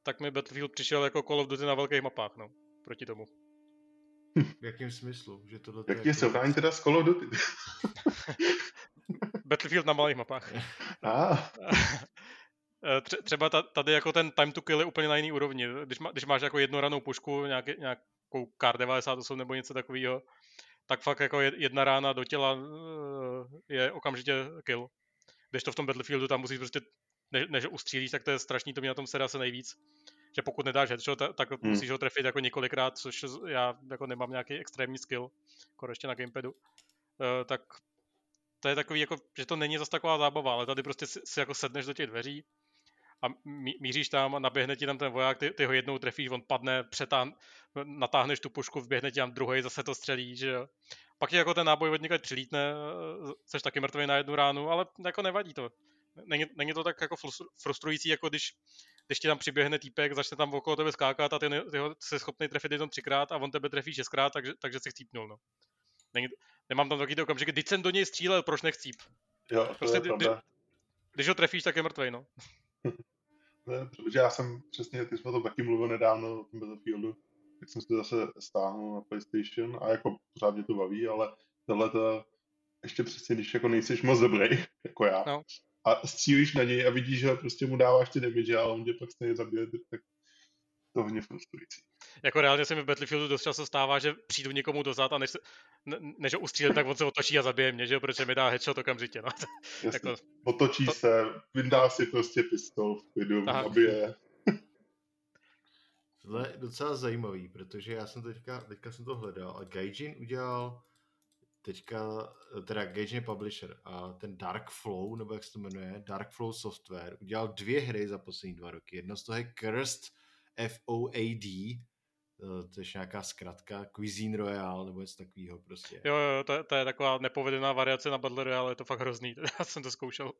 tak mi Battlefield přišel jako Call of Duty na velkých mapách, no, proti tomu. V jakém smyslu? Že tohle Jaký je jako srovnání teda s Call of Duty? Battlefield na malých mapách. Ah. Třeba tady jako ten time to kill je úplně na jiný úrovni. Když, má, když máš jako jednoranou pušku, nějaký, nějakou Kar 98 nebo něco takového, tak fakt jako jedna rána do těla eh, je okamžitě kill. Když to v tom Battlefieldu tam musíš prostě, ne, než ustřílíš, tak to je strašný, to mě na tom se se nejvíc. Že pokud nedáš headshot, tak hmm. musíš ho trefit jako několikrát, což já jako nemám nějaký extrémní skill, jako ještě na gamepadu. Uh, tak to je takový, jako, že to není zase taková zábava, ale tady prostě si, si jako sedneš do těch dveří a míříš tam a naběhne ti tam ten voják, ty, ty ho jednou trefíš, on padne, přetán, natáhneš tu pušku, vběhne ti tam druhý, zase to střelí, že jo. Pak ti jako ten náboj od někde přilítne, jsi taky mrtvý na jednu ránu, ale jako nevadí to. Není, není to tak jako frustrující, jako když, když ti tam přiběhne týpek, začne tam okolo tebe skákat a ty, ty ho jsi schopný trefit jenom třikrát a on tebe trefí šestkrát, takže, takže si chcípnul, no. Není, nemám tam takový okamžik, když jsem do něj střílel, proč nechcíp? Jo, to prostě, je kdy, když ho trefíš, tak je mrtvej, no. Ne, protože já jsem přesně, ty jsme to taky mluvil nedávno o tom Battlefieldu, tak jsem si to zase stáhnul na PlayStation a jako pořád mě to baví, ale tohle to ještě přesně, když jako nejsiš moc dobrý, jako já, no. a střílíš na něj a vidíš, že prostě mu dáváš ty damage, ale on tě pak stejně zabije, tak to hodně frustrující. Jako reálně se mi v Battlefieldu dost často stává, že přijdu někomu dozad a než, se, ne, než ho ustřílím, tak on se otočí a zabije mě, že protože mi dá headshot okamžitě. No. Jasně. jako, Otočí to... se, vyndá si prostě pistol v klidu, zabije. Tohle je docela zajímavý, protože já jsem teďka, teďka jsem to hledal a Gaijin udělal teďka, teda Gaijin je publisher a ten Dark Flow, nebo jak se to jmenuje, Dark Flow Software, udělal dvě hry za poslední dva roky. Jedno z toho je Cursed FOAD, to je nějaká zkratka, Cuisine Royale nebo něco takového prostě. Jo, jo, to, to je taková nepovedená variace na Battle Royale, je to fakt hrozný, já jsem to zkoušel.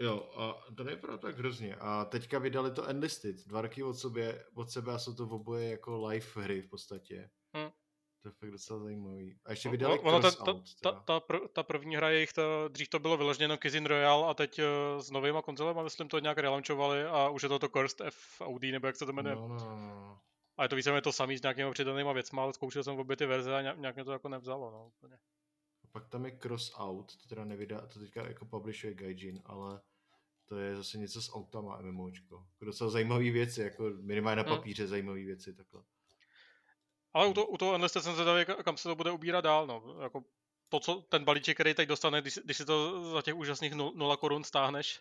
Jo, a to nevypadá tak hrozně. A teďka vydali to Enlisted, dva roky od, sobě, od sebe a jsou to oboje jako live hry v podstatě. To je fakt docela zajímavý. A ještě vydali ono, ta, ta, ta, ta, pr, ta, první hra jejich, to, dřív to bylo vyloženě Cuisine Royale a teď uh, s novýma konzolemi, myslím, to nějak relaunchovali a už je to to Cursed FOD, nebo jak se to jmenuje. No, no, no. no. A je to víceméně to samý s nějakými přidanými věcmi, ale zkoušel jsem obě ty verze a nějak, nějak mě to jako nevzalo, no, úplně. A pak tam je Crossout, to teda nevydá, to teďka jako publishuje Gaijin, ale to je zase něco s autama MMOčko. Jako docela zajímavé věci, jako minimálně na hmm. papíře hmm. zajímavé věci takhle. Ale u, to, u toho Endless jsem zvědavý, kam se to bude ubírat dál, no. Jako to, co ten balíček, který teď dostane, když, když si to za těch úžasných 0 korun stáhneš,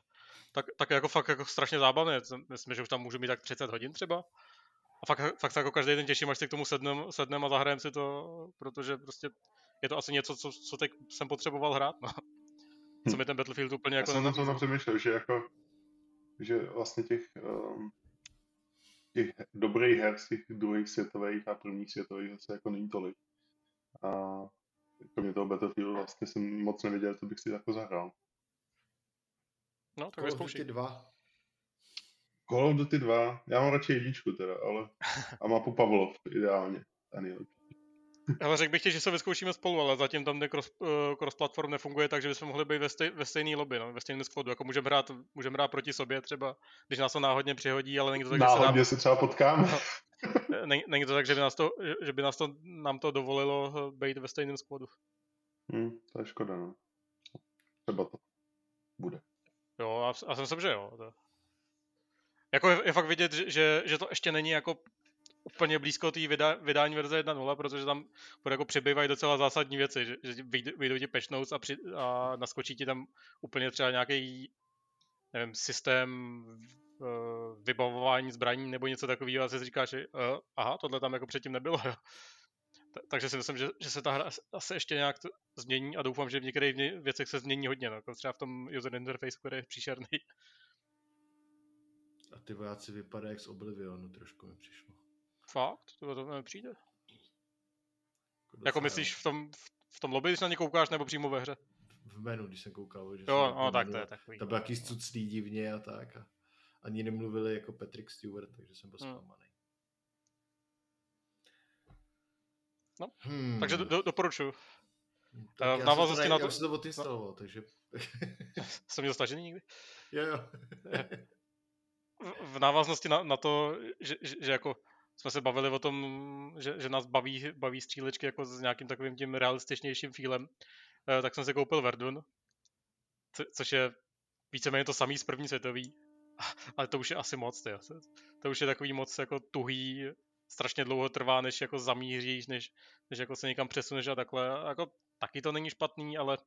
tak, tak je jako fakt jako strašně zábavné. Myslím, že už tam můžu mít tak 30 hodin třeba. A fakt, fakt se jako každý den těším, až si k tomu sednem, sednem a zahrajem si to, protože prostě je to asi něco, co, co teď jsem potřeboval hrát, no. Co mi ten Battlefield úplně jako... Já jsem na to přemýšlel, že jako, že vlastně těch, um, těch dobrých her z těch druhých světových a prvních světových zase jako není tolik. A kromě toho Battlefieldu vlastně jsem moc nevěděl, co bych si jako zahrál. No, tak Duty 2. Call of Duty 2. Já mám radši jedničku teda, ale a mapu Pavlov ideálně. A nejlepší. Ale řekl bych ti, že se vyzkoušíme spolu, ale zatím tam cross, uh, cross platform nefunguje, takže bychom mohli být ve, stej, ve stejné lobby, no, ve stejném skladu. Jako můžeme hrát, můžeme hrát proti sobě třeba, když nás to náhodně přihodí, ale není to tak, náhodně že se, nám... se třeba potkáme. No, není, není, to tak, že by, nás to, že by nás to, nám to dovolilo eh, být ve stejném skladu. Hmm, to je škoda, no. Třeba to bude. Jo, a, a jsem se, že jo. To... Jako je, je fakt vidět, že, že to ještě není jako úplně blízko té vydá, vydání verze 1.0, protože tam jako přibývají docela zásadní věci, že, že vyjdou ti patch notes a, při, a naskočí ti tam úplně třeba nějaký nevím, systém uh, vybavování zbraní nebo něco takového a si říkáš, že uh, aha, tohle tam jako předtím nebylo, takže si myslím, že, že se ta hra asi ještě nějak změní a doufám, že v některých věcech se změní hodně, no, jako třeba v tom user interface, který je příšerný. A ty vojáci vypadají jak z Oblivionu, trošku mi přišlo. Fakt? To, to mi přijde. Jako, jako myslíš v tom, v, tom lobby, když na ně koukáš, nebo přímo ve hře? V menu, když jsem koukal. Že jo, no, tak to je takový. To byl jaký cuclý divně a tak. A ani nemluvili jako Patrick Stewart, takže jsem byl hmm. zklamaný. No, hmm. takže do, doporučuji. Tak uh, v návaznosti na to... Já jsem to odinstaloval, no. takže... jsem měl stažený někdy? Jo, jo. v návaznosti na, na to, že, že, že jako jsme se bavili o tom, že, že nás baví, baví střílečky jako s nějakým takovým tím realističnějším feelem, uh, tak jsem si koupil Verdun, co, což je víceméně to samý z první světový, ale to už je asi moc, tyjo. To už je takový moc jako tuhý, strašně dlouho trvá, než jako zamíříš, než, než jako se někam přesuneš a takhle. Jako, taky to není špatný, ale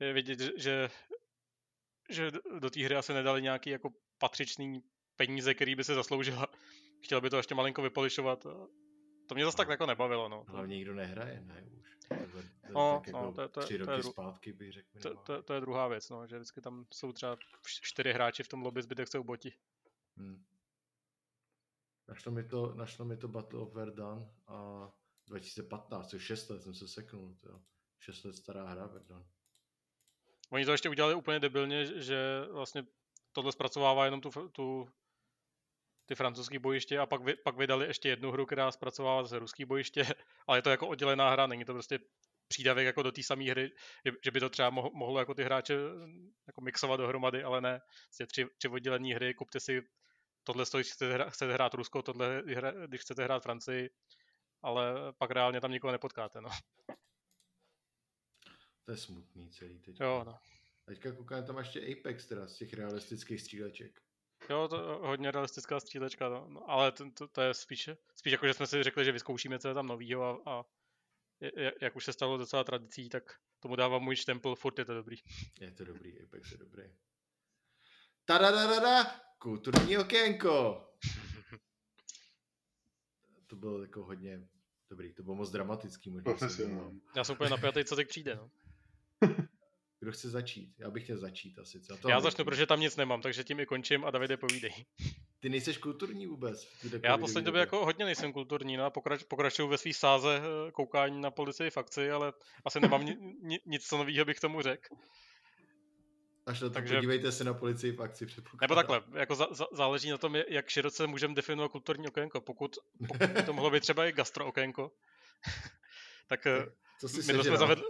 je vidět, že, že do té hry asi nedali nějaký jako patřičný peníze, který by se zasloužila. Chtěl by to ještě malinko vypolišovat. To mě zase tak jako nebavilo. No. Hlavně nikdo nehraje, ne už. No, tak no, jako to, to, tři roky to je, zpátky bych řekl. To, to, to, je druhá věc, no, že vždycky tam jsou třeba čtyři hráči v tom lobby, zbytek jsou boti. Hmm. Našlo mi to, našlo mi to Battle of Verdun a 2015, což 6 let jsem se seknul, to 6 let stará hra Verdun. Oni to ještě udělali úplně debilně, že vlastně tohle zpracovává jenom tu, tu ty francouzské bojiště a pak, vy, pak vydali ještě jednu hru, která zpracovává zase ruský bojiště, ale je to jako oddělená hra, není to prostě přídavek jako do té samé hry, že by to třeba mohlo jako ty hráče jako mixovat dohromady, ale ne. Prostě tři, tři oddělené hry, kupte si tohle když chcete, hrát, chcete hrát Rusko, tohle, když chcete hrát Francii, ale pak reálně tam nikoho nepotkáte, no. To je smutný celý teď. Jo, no. Teďka koukám, tam ještě Apex teda z těch realistických stříleček. Jo, to hodně realistická střílečka, no. no ale to, to, to, je spíš, spíš jako, že jsme si řekli, že vyzkoušíme, co je tam novýho a, a jak už se stalo docela tradicí, tak tomu dávám můj štempel, furt je to dobrý. Je to dobrý, Apex je dobrý. Tadadadada, kulturní okénko. to bylo jako hodně dobrý, to bylo moc dramatický. Možná Já jsem úplně napjatý, co teď přijde, no. Kdo chce začít? Já bych chtěl začít asi. Co? Já začnu, protože tam nic nemám, takže tím i končím a Davide povídej. Ty nejseš kulturní vůbec. Já poslední době jako hodně nejsem kulturní, no, pokrač, pokračuju ve své sáze eh, koukání na policii fakci, ale asi nemám ni, ni, nic co nového bych tomu řekl. Až na to Takže, podívejte se na policii v akci, Nebo takhle, jako za, za, záleží na tom, jak široce můžeme definovat kulturní okénko. Pokud, pokud to mohlo být třeba i gastro okénko, tak, tak co jsi my jsme, zavedli,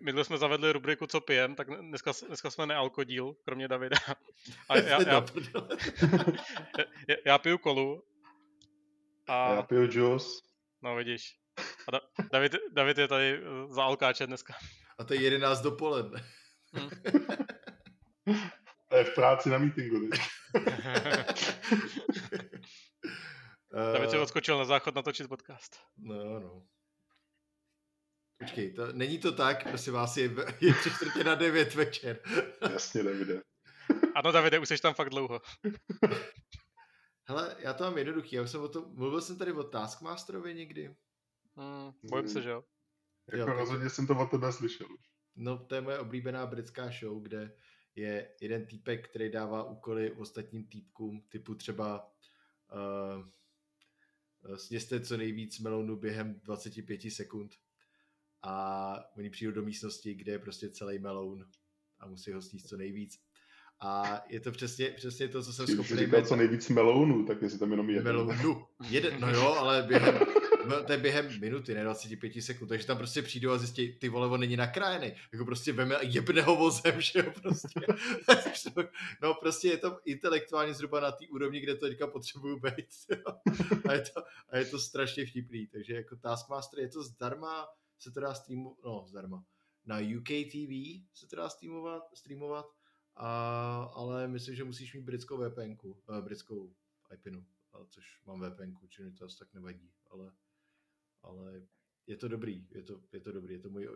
my jsme zavedli rubriku Co pijem, tak dneska, dneska jsme nealkodíl, kromě Davida. A já, já, já, já piju kolu. A... Já piju juice. No vidíš. A da, David, David je tady za alkáče dneska. A to je 11 dopoledne. Hmm. to je v práci na meetingu. David se odskočil na záchod natočit podcast. No, no. Počkej, to, není to tak, prosím vás, je, je tři čtvrtě na devět večer. Jasně, Davide. Ano, Davide, už jsi tam fakt dlouho. Hele, já to mám jednoduchý, já už jsem o tom, mluvil jsem tady o Taskmasterovi někdy. Hmm, bojím se, že jo. Jako jo, rozhodně jsem to o tebe slyšel už. No, to je moje oblíbená britská show, kde je jeden týpek, který dává úkoly ostatním týpkům, typu třeba uh, sněste co nejvíc melounu během 25 sekund a oni přijdou do místnosti, kde je prostě celý meloun a musí ho sníst co nejvíc. A je to přesně, přesně to, co jsem schopný... Říkal co nejvíc melounů, tak jestli tam jenom jeden. Melounu. Jeden, no jo, ale během, to je během minuty, ne 25 sekund, takže tam prostě přijdou a zjistí, ty vole, on není nakrájený. Jako prostě veme a jebne ho vozem, že jo, prostě. no prostě je to intelektuálně zhruba na té úrovni, kde to teďka potřebuju být. a, je to, a je to strašně vtipný, takže jako Taskmaster je to zdarma, se to dá streamovat, no zdarma, na UK TV se to dá streamovat, streamovat a, ale myslím, že musíš mít britskou VPN, uh, eh, britskou IPinu, což mám VPN, čili to asi tak nevadí, ale, ale je to dobrý, je to, je to dobrý, je to můj,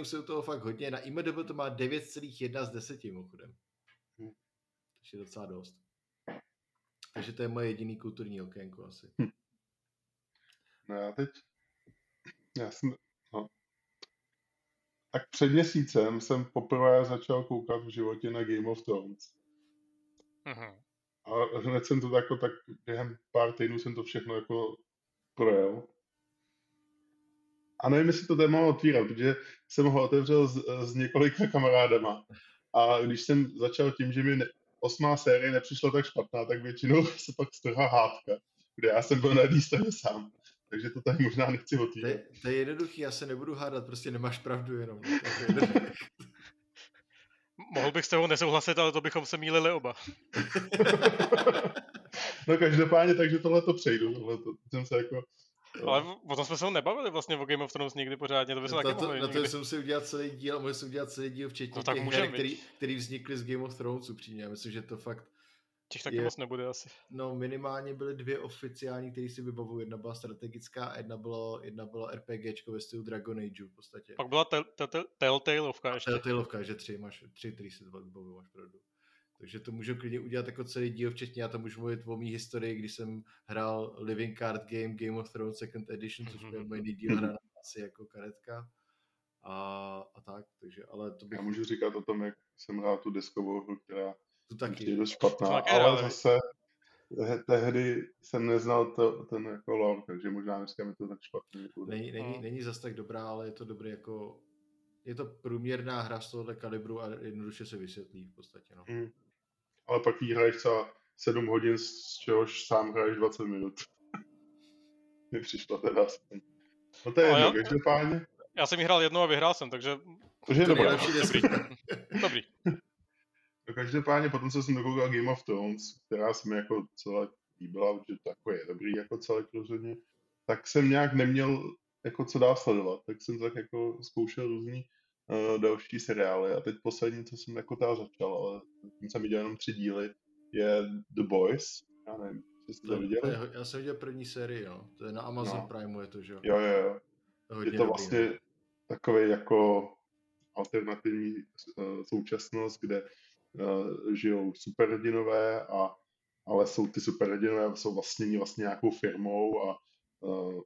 už se u toho fakt hodně, na IMDb to má 9,1 z 10 mimochodem, hm. takže je docela dost. Takže to je moje jediný kulturní okénko asi. Hm. No já teď Já jsem, no. Tak před měsícem jsem poprvé začal koukat v životě na Game of Thrones. Uh-huh. A hned jsem to jako tak během pár týdnů jsem to všechno jako projel. A nevím, jestli to téma otvírat, protože jsem ho otevřel s, s několika kamarádama. A když jsem začal tím, že mi ne, osmá série nepřišla tak špatná, tak většinou se pak strhá hádka, kde já jsem byl na jedné straně sám. Takže to tady možná nechci otvírat. To, je, to je jednoduchý, já se nebudu hádat, prostě nemáš pravdu jenom. Mohl bych s tebou nesouhlasit, ale to bychom se mýlili oba. no každopádně, takže tohle to přejdu. Tohleto. Jsem se jako ale o tom jsme se ho nebavili vlastně o Game of Thrones nikdy pořádně, to by se no, taky to, mohli Na to jsem si udělat celý díl, můžu si udělat celý díl včetně no, tak těch her, který, který vznikly z Game of Thrones upřímně. Já myslím, že to fakt Těch taky je, moc nebude asi. No minimálně byly dvě oficiální, které si vybavuju. Jedna byla strategická a jedna bylo, jedna bylo RPGčko ve stylu Dragon Age v podstatě. Pak byla Telltaleovka ještě. Telltaleovka, že tři, máš tři, který si vybavuju, máš pravdu. Takže to můžu klidně udělat jako celý díl, včetně já to můžu mluvit o mý historii, když jsem hrál Living Card Game Game of Thrones Second Edition, což byl můj díl hra asi jako karetka. A, a tak, takže, ale to bych... Já můžu říkat o tom, jak jsem hrál tu deskovou hru, která to taky. je dost špatná, ale ale zase tehdy jsem neznal to, ten jako lore, takže možná dneska mi to tak špatně. Není, není, není zas tak dobrá, ale je to dobrý jako je to průměrná hra z tohohle kalibru a jednoduše se vysvětlí v podstatě. No. Mm ale pak jí hraješ třeba 7 hodin, z čehož sám hraješ 20 minut. Mi přišlo teda aspoň. No to je jedno, každopádně. Já jsem jí hrál jednou a vyhrál jsem, takže... Takže je dobré. Dobrý. dobrý. No každopádně potom se jsem dokoukal Game of Thrones, která se mi jako celé líbila, že to jako je dobrý jako celek rozhodně, tak jsem nějak neměl jako co dál sledovat, tak jsem tak jako zkoušel různý uh, další seriály. A teď poslední, co jsem jako teda začal, ale jsem viděl jenom tři díly, je The Boys. Já nevím, jestli jste to viděli. Je, já jsem viděl první sérii, jo. To je na Amazon no. Prime, je to, že jo? Jo, jo, jo. To je to dobrý, vlastně ne? takový jako alternativní uh, současnost, kde žijou superhrdinové, a, ale jsou ty superhrdinové jsou vlastnění vlastně nějakou firmou a uh,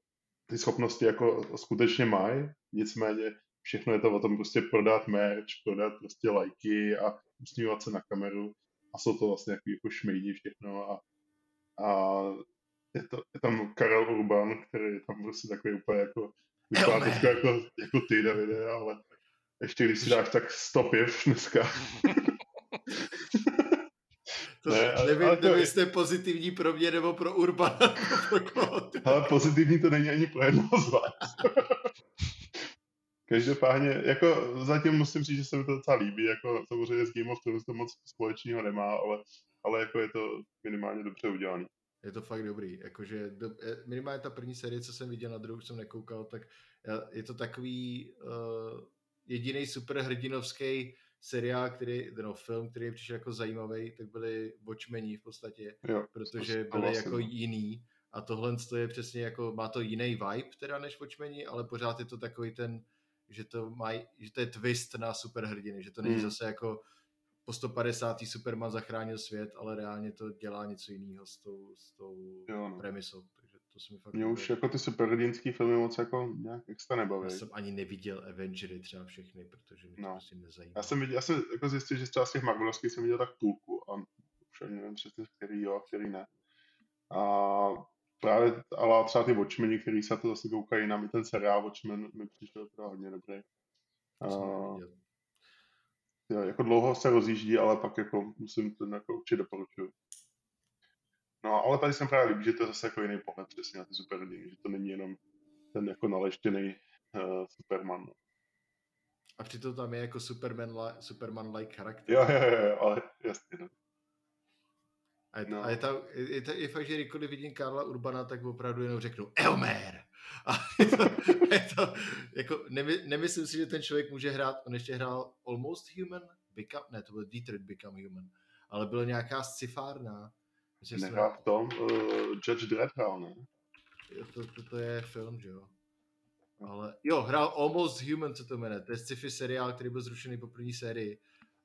ty schopnosti jako skutečně mají, nicméně všechno je to o tom prostě prodat merch, prodat prostě lajky a usmívat se na kameru. A jsou to vlastně jako, jako šmejdi všechno a, a je, to, je tam Karel Urban, který je tam prostě takový úplně jako vypadá trošku jako, jako ty, Davide, ale ještě když si dáš tak stopěv dneska. To ne, ale, nevím, ale to... nevím, jestli pozitivní pro mě nebo pro Urbana. ale pozitivní to není ani pro jednoho z vás. Každopádně, jako zatím musím říct, že se mi to docela líbí, jako samozřejmě s Game of Thrones to moc společného nemá, ale, ale jako je to minimálně dobře udělané. Je to fakt dobrý, jakože do, eh, minimálně ta první série, co jsem viděl, na druhou jsem nekoukal, tak eh, je to takový uh, jediný superhrdinovský seriál, který, no, film, který je přišel jako zajímavý, tak byli Watchmeni v podstatě, jo, protože byli vlastně, jako jiný a tohle je přesně jako, má to jiný vibe teda než Watchmeni, ale pořád je to takový ten že to, maj, že to je twist na superhrdiny, že to není hmm. zase jako po 150. Superman zachránil svět, ale reálně to dělá něco jiného s tou, s tou jo, no. premisou. To se mi fakt Mě už jako ty superhrdinský filmy moc jako nějak extra nebaví. Já jsem ani neviděl Avengery třeba všechny, protože mě no. to prostě nezajímá. Já jsem, viděl, já jsem jako zjistil, že třeba z těch Marvelovských jsem viděl tak půlku a už ani nevím přesně, který jo a který ne. A právě, ale třeba ty Watchmeni, který se to zase koukají na ten seriál Watchmen mi přišel teda hodně dobrý. Uh, jo, jako dlouho se rozjíždí, ale pak jako musím to jako určitě doporučuju. No, ale tady jsem právě líbí, že to je zase jako jiný pohled přesně na ty superhrdiny, že to není jenom ten jako naleštěný uh, Superman. No. A přitom tam je jako Superman, Superman-like charakter. Jo, jo, jo, ale jasně. No. A je, no. a je, tam, je, to, je fakt, že kdykoliv vidím Karla Urbana, tak opravdu jenom řeknu Elmer! A je to, je to jako, nemy, nemyslím si, že ten člověk může hrát, on ještě hrál Almost Human, Become, ne, to byl Detroit Become Human, ale byla nějaká scifárna. Nehrál v tom uh, Judge Dredd hrál, ne? To, to, to, je film, že jo. Ale jo, hrál Almost Human, co to jmenuje. To je sci-fi seriál, který byl zrušený po první sérii.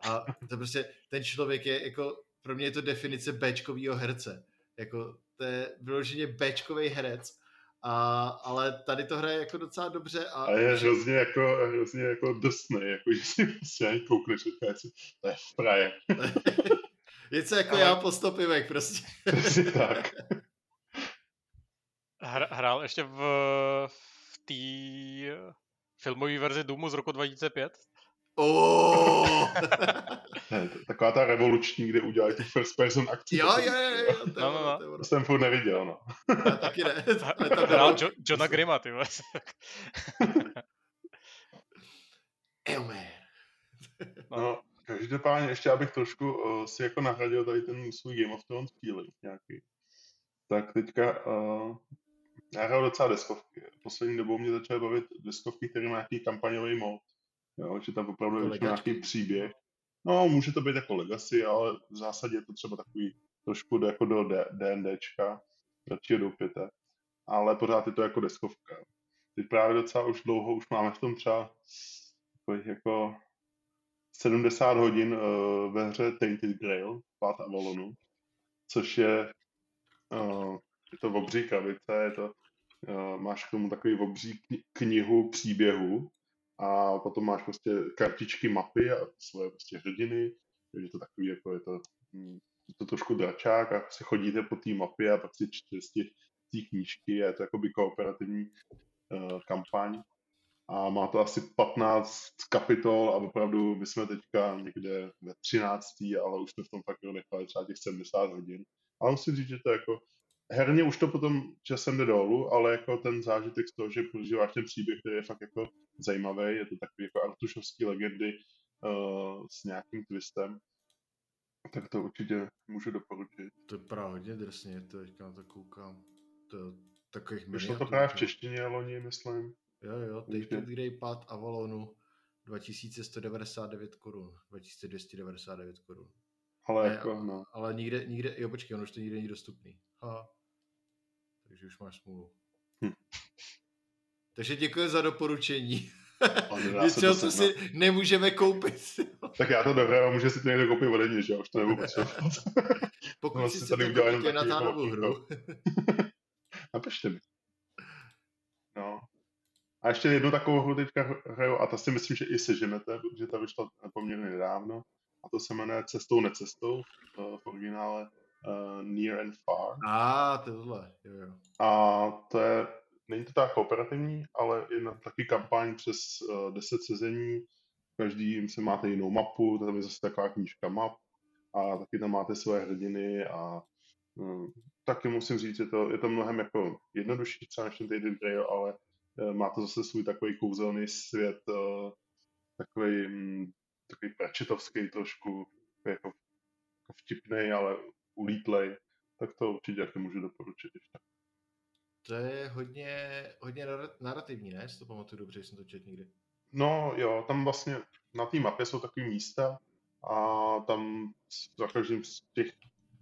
A to prostě, ten člověk je jako pro mě je to definice Bčkovýho herce. Jako, to je vyloženě Bčkový herec A, ale tady to hraje jako docela dobře. A, a je hrozně jako, hrozně jako drsný, jako že si prostě ani koukneš, že to je v praje. je co jako ale... já po stopivek prostě. Přesně tak. Hrál ještě v, v té filmové verzi Doomu z roku 2005? Oh! Taková ta revoluční, kde udělají tu first person akci. Jo, jo, jo, jo. To, no, no, no. to jsem furt neviděl, no. Já taky ne. Hrál jo, Johna Grima, ty vole. no. Každopádně ještě abych trošku uh, si jako nahradil tady ten svůj Game of Thrones feeling nějaký. Tak teďka uh, já hraju docela deskovky. Poslední dobou mě začaly bavit deskovky, které má nějaký kampaňový mod. Jo, že tam opravdu je nějaký příběh. No, může to být jako legacy, ale v zásadě je to třeba takový trošku jako do D&Dčka, radši do pěte. Ale pořád je to jako deskovka. Teď právě docela už dlouho, už máme v tom třeba jako 70 hodin uh, ve hře Tainted Grail, Pát Avalonu, což je, uh, je to obří krabice, je to, uh, máš k tomu takový obří knihu příběhu, a potom máš prostě kartičky, mapy a svoje prostě hrdiny, takže to takový, jako je to, hm, je to trošku dračák a se chodíte po té mapě a pak si čtete z té knížky a je to jakoby kooperativní uh, kampaň. A má to asi 15 kapitol a opravdu my jsme teďka někde ve 13. ale už jsme v tom fakt nechali třeba těch 70 hodin. Ale musím říct, že to je jako herně už to potom časem jde dolů, ale jako ten zážitek z toho, že prožíváš ten příběh, který je fakt jako zajímavý, je to takový jako artušovský legendy uh, s nějakým twistem, tak to určitě můžu doporučit. To je právě hodně drsně, to teďka na to koukám. To takových Vyšlo to právě v češtině loni, myslím. Jo, jo, Tainted Grey Pad Avalonu 2199 korun, 2299 korun. Ale ne, jako, no. Ale nikde, nikde, jo počkej, ono už to nikde není dostupný. Aha takže už máš smůlu. Hm. Takže děkuji za doporučení. Něco, co si nemůžeme koupit. tak já to dohraju, může si to někdo koupit ode mě, že jo? Už to nebudu potřebovat. Pokud no, si tady udělal jenom na ta novou hru. Napište mi. No. A ještě jednu takovou hru teďka hraju, a to si myslím, že i seženete, protože ta vyšla poměrně nedávno. A to se jmenuje Cestou necestou v originále uh, Near and Far. A, ah, tohle, jo, jo. A to je, není to tak kooperativní, ale je na taky kampaň přes uh, 10 sezení, každý se máte jinou mapu, tam je zase taková knížka map a taky tam máte své hrdiny a um, taky musím říct, je to, je to mnohem jako jednodušší třeba než ten Grail, ale má to zase svůj takový kouzelný svět, uh, takový, um, takový pračetovský trošku, jako, jako vtipný, ale ulítlej, tak to určitě jak můžu doporučit ještě. To je hodně, hodně narrativní, ne? Si to pamatuju dobře, jsem to četl někdy. No jo, tam vlastně na té mapě jsou takové místa a tam za každým z těch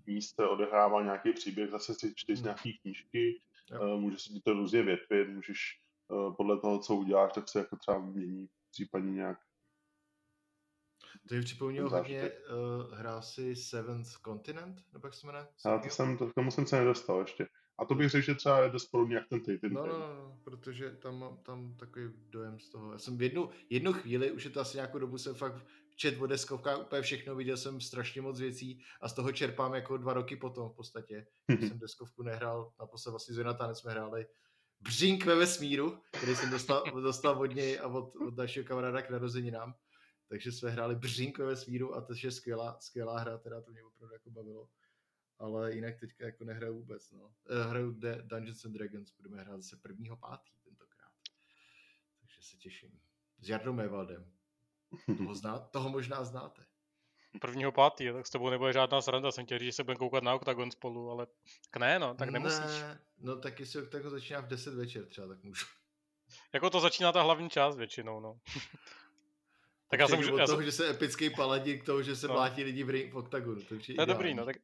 míst odehrává nějaký příběh, zase si čteš hmm. nějaký knížky, jo. může se ti to různě větvit, můžeš eh, podle toho, co uděláš, tak se jako třeba mění případně nějak to mi připomnělo hodně, uh, hrál si Seventh Continent, nebo jak se jmenuje? Já to jsem, to, k tomu jsem se nedostal ještě. A to bych řekl, že třeba je dost podobně jak ten Titan. No, no, no, protože tam mám tam takový dojem z toho. Já jsem v jednu, jednu chvíli, už je to asi nějakou dobu, jsem fakt čet o deskovkách úplně všechno, viděl jsem strašně moc věcí a z toho čerpám jako dva roky potom v podstatě. jsem deskovku nehrál, naposled vlastně s Jonathanem jsme hráli Břink ve vesmíru, který jsem dostal, dostal od něj a od, od našeho kamaráda k narozeninám takže jsme hráli Břínko ve svíru a to je skvělá, skvělá hra, teda to mě opravdu jako bavilo. Ale jinak teďka jako nehraju vůbec, no. Eh, hraju Dungeons and Dragons, budeme hrát zase prvního pátý tentokrát. Takže se těším. S Jardou Mévaldem. Toho, zná, toho možná znáte. Prvního pátý, tak s tebou nebude žádná sranda, jsem chtěl říct, že se budeme koukat na Octagon spolu, ale tak ne, no, tak nemusíš. Ne, no tak jestli Octagon začíná v 10 večer třeba, tak můžu. Jako to začíná ta hlavní část většinou, no. Tak já jsem už... Od já toho, jsem... že se epický paladin k tomu, že se no. mlátí lidi v, ring, v oktagonu. To, je dobrý, no. Tak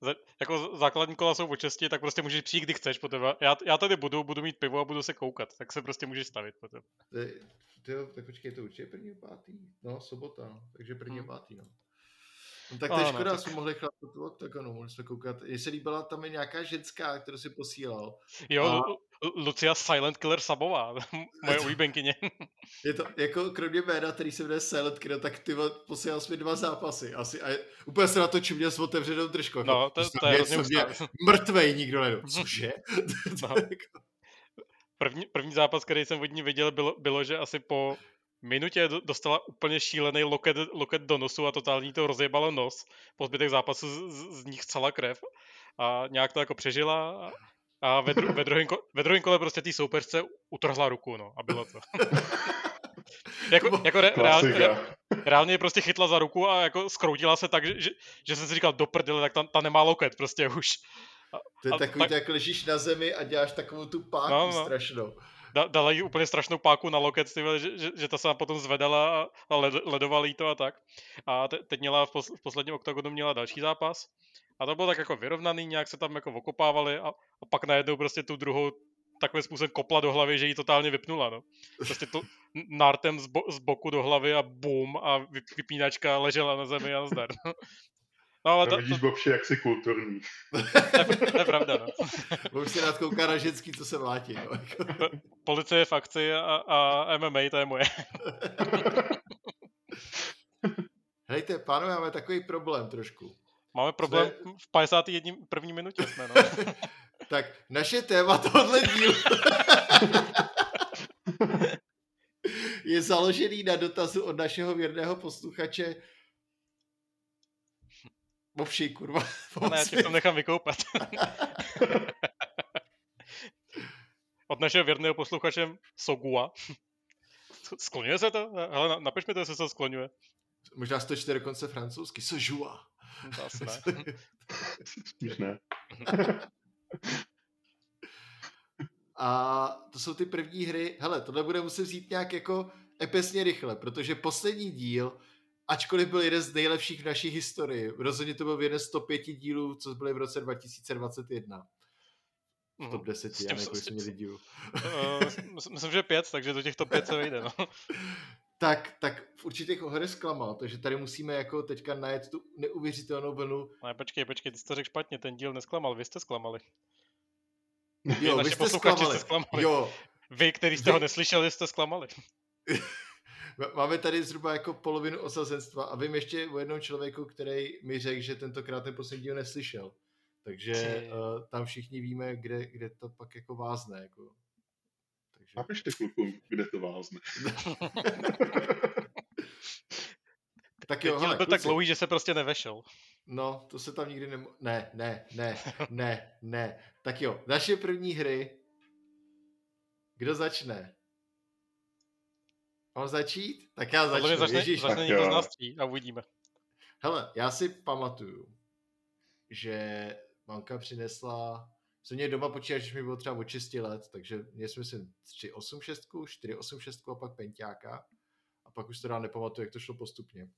za, jako základní kola jsou po česti, tak prostě můžeš přijít, kdy chceš potom. Já, já tady budu, budu mít pivo a budu se koukat, tak se prostě můžeš stavit potom. Ty, ty, tak počkej, to určitě první pátý. No, sobota, no. takže první hmm. pátý, no. No tak to je škoda, no, tak... jsme mohli chlapat tu oktagonu, mohli jsme koukat. Se líbila tam i nějaká ženská, kterou si posílal. Jo, a... Lucia Silent Killer Sabová, moje oblíbenkyně. Je to jako kromě jména, který se jmenuje Silent Killer, tak ty posílal jsme dva zápasy. Asi, a úplně se na to čím měl s otevřenou držkou. No, to, to, to je hrozně Mrtvej nikdo nedo. Cože? no. první, první zápas, který jsem od ní viděl, bylo, bylo, že asi po minutě dostala úplně šílený loket, loket do nosu a totální to rozjebalo nos. Po zbytek zápasu z, z, z nich celá krev a nějak to jako přežila a ve, dru, ve, druhém, ve druhém kole prostě té soupeřce utrhla ruku, no, a bylo to. jako, jako re, reál, re, reálně prostě chytla za ruku a jako skroutila se tak, že, že, že jsem si říkal, do prdele, tak ta, ta nemá loket prostě už. A, to je takový, tak, jak ležíš na zemi a děláš takovou tu páku no, no. strašnou da, dala jí úplně strašnou páku na loket, že, že, že ta se potom zvedala a led, ledovala jí to a tak. A te, teď měla v, pos, v posledním oktagonu měla další zápas. A to bylo tak jako vyrovnaný, nějak se tam jako okopávali a, a pak najednou prostě tu druhou takovým způsobem kopla do hlavy, že ji totálně vypnula, no. Prostě to nártem z, bo, z boku do hlavy a bum a vypínačka ležela na zemi a zdar. No. No, ale to, vidíš, to... Bobši, jak jsi kulturní. to, to je pravda, no. Bobš si rád kouká na ženský, co se mlátí, no. Policie v akci a, a MMA, to je moje. Hejte, pánové, máme takový problém trošku. Máme problém jsme... v 51. první minutě jsme, no. tak naše téma tohle dílu je založený na dotazu od našeho věrného posluchače Bobši, kurva. Ne, já tě to nechám vykoupat. Od našeho věrného posluchače Sogua. Skloňuje se to? Hele, napiš mi to, jestli se to skloňuje. Možná to čte dokonce francouzsky. Sojua. To asi ne. Spíš ne. A to jsou ty první hry. Hele, tohle bude muset vzít nějak jako epesně rychle, protože poslední díl ačkoliv byl jeden z nejlepších v naší historii. Rozhodně to byl jeden z top 5 dílů, co byly v roce 2021. V top 10, já nevím, jsme měli dílu. Uh, myslím, že pět, takže do těch top 5 se vejde, no. tak, tak v určitých ohledech zklamal, takže tady musíme jako teďka najet tu neuvěřitelnou vlnu. Ne, počkej, počkej, ty jsi to řekl špatně, ten díl nesklamal, vy jste zklamali. Jo, vy jste zklamali. zklamali. Jo. Vy, který jste vy... ho neslyšeli, jste zklamali. Máme tady zhruba jako polovinu osazenstva a vím ještě o jednom člověku, který mi řekl, že tentokrát ten poslední díl neslyšel. Takže uh, tam všichni víme, kde, kde to pak jako vázne. Jako. Takže... Napište klukům, kde to vázne. tak jo, hele, byl tak dlouhý, že se prostě nevešel. No, to se tam nikdy nem... Ne, ne, ne, ne, ne. Tak jo, naše první hry. Kdo začne? Mám začít? Tak já začnu. Začne, Ježíš, začne někdo z nás a uvidíme. Hele, já si pamatuju, že mamka přinesla, jsem měl doma počítač, že mi bylo třeba od 6 let, takže měl jsem myslím 386, 486 a pak pentiáka a pak už to dál nepamatuju, jak to šlo postupně.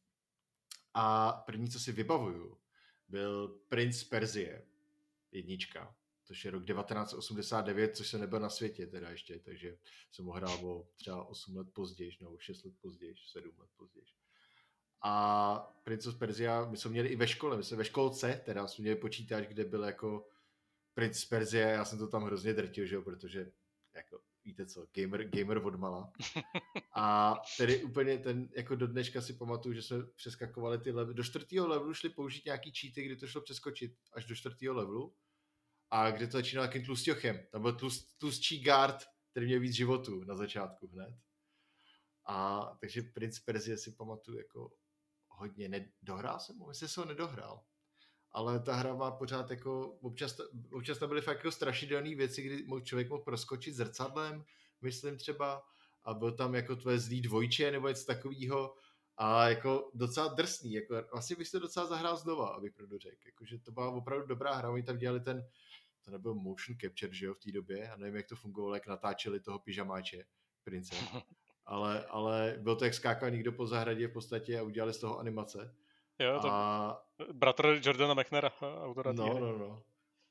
A první, co si vybavuju, byl Prince Perzie, jednička což je rok 1989, což se nebyl na světě teda ještě, takže jsem ho hrál o třeba 8 let později, nebo 6 let později, 7 let později. A Prince of Persia, my jsme měli i ve škole, my jsme ve školce, teda jsme měli počítač, kde byl jako Prince Persia, já jsem to tam hrozně drtil, že jo, protože jako víte co, gamer, gamer od mala. A tedy úplně ten, jako do dneška si pamatuju, že jsme přeskakovali ty levely. Do čtvrtého levelu šli použít nějaký cheaty, kdy to šlo přeskočit až do čtvrtého levelu a kde to začínalo takým tlustěchem. Tam byl tlust, tlustší guard, který měl víc životů na začátku hned. A takže Prince Perzie si pamatuju jako hodně. Nedohrál jsem ho? Myslím, že ho nedohrál. Ale ta hra má pořád jako, občas, občas tam byly fakt jako strašidelné věci, kdy člověk mohl proskočit zrcadlem, myslím třeba, a byl tam jako tvoje zlý dvojče nebo něco takového a jako docela drsný, jako vlastně bych to docela zahrál znova, abych pravdu řekl, jakože to byla opravdu dobrá hra, oni tam dělali ten to nebyl motion capture, že jo, v té době, já nevím, jak to fungovalo, jak natáčeli toho pyžamáče, prince, ale, ale byl to jak skákal někdo po zahradě v podstatě a udělali z toho animace. Jo, to a... bratr Jordana McNara, autora No, no, no.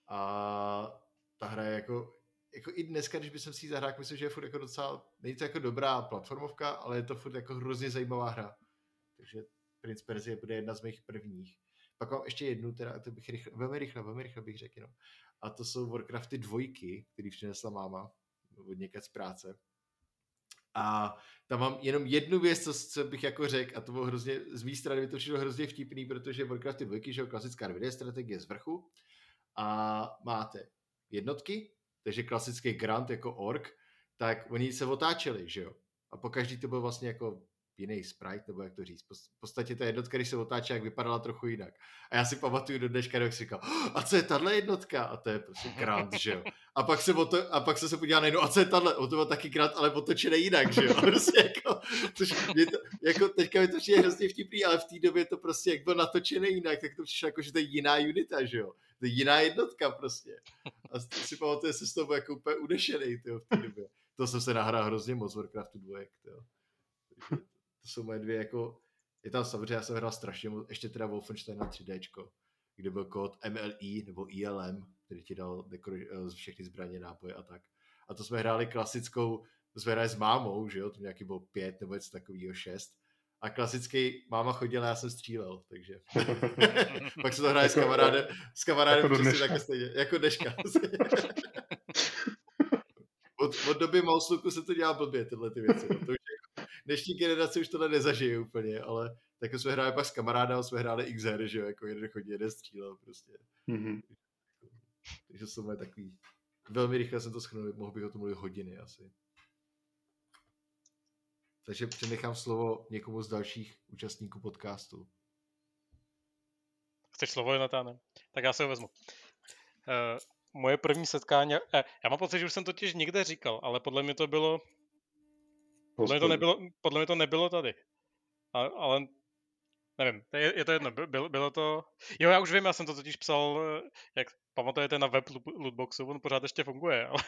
A ta hra je jako, jako i dneska, když bych si ji zahrál, myslím, že je furt jako docela, není to jako dobrá platformovka, ale je to furt jako hrozně zajímavá hra. Takže Prince Perzie bude jedna z mých prvních. Pak mám ještě jednu, teda to bych rychle, velmi rychle, velmi rychle bych řekl jenom a to jsou Warcrafty dvojky, který přinesla máma. od někde z práce. A tam mám jenom jednu věc, co, co bych jako řekl, a to bylo hrozně, z mé strany by to přišlo hrozně vtipný, protože Warcraft je dvojky, že jo, klasická 2D strategie z vrchu a máte jednotky, takže klasický Grant jako ork, tak oni se otáčeli, že jo. A po každý to byl vlastně jako jiný sprite, nebo jak to říct. V podstatě ta jednotka, když se otáčí, jak vypadala trochu jinak. A já si pamatuju do dneška, jak si říkal, a co je tahle jednotka? A to je prostě Grant, že jo. A pak se, to, a pak se, se podívá na a co je tahle? O to byl taky Grant, ale otočený jinak, že jo. Prostě jako, což mě to, jako teďka mi to přijde hrozně vtipný, ale v té době to prostě, jak byl natočený jinak, tak to přišlo jako, že to je jiná unita, že jo. To je jiná jednotka prostě. A si pamatuju, se z toho jako úplně udešený, tyjo, v té době. To jsem se nahrál hrozně moc Warcraftu 2, tyjo. To jsou moje dvě jako, je tam samozřejmě, já jsem hrál strašně moc, ještě teda Wolfenstein na 3D, kde byl kód MLI nebo ILM, který ti dal eh, všechny zbraně, náboje a tak. A to jsme hráli klasickou, to jsme hráli s mámou, že jo, to nějaký bylo pět nebo něco takového, šest. A klasický máma chodila, já jsem střílel, takže. Pak se to hraje jako, s kamarádem, s kamarádem jako přesně také stejně, jako dneška. od, od doby Mausluku se to dělá blbě, tyhle ty věci. No. To už dnešní generace už tohle nezažije úplně, ale tak jsme hráli pak s kamarádem, jsme hráli XR, že jo, jako jeden chodí, jeden střílel prostě. Mm-hmm. Takže jsou moje takový, velmi rychle jsem to schrnul, mohl bych o tom mluvit hodiny asi. Takže přenechám slovo někomu z dalších účastníků podcastu. Chceš slovo, Jonatáne? Tak já se ho vezmu. Uh, moje první setkání, eh, já mám pocit, že už jsem totiž někde říkal, ale podle mě to bylo podle mě to nebylo, podle mě to nebylo tady. A, ale nevím, je, je to jedno, bylo, bylo to... Jo, já už vím, já jsem to totiž psal, eh, jak pamatujete na web Lootboxu, on pořád ještě funguje, ale,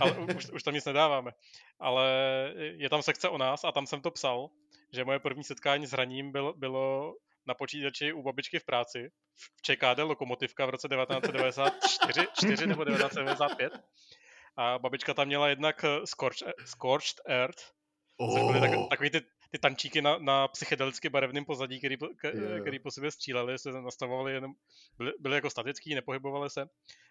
ale už, už tam nic nedáváme. Ale je tam sekce o nás a tam jsem to psal, že moje první setkání s hraním bylo, bylo na počítači u babičky v práci v ČKD Lokomotivka v roce 1994 4 nebo 1995. A babička tam měla jednak eh, Scorched, Scorched Earth, Oh. Byly tak, takový ty, ty tančíky na, na psychedelicky barevném pozadí, který, k, yeah. který po sobě stříleli, se nastavovali jenom, byly, byly jako statický, nepohybovali se,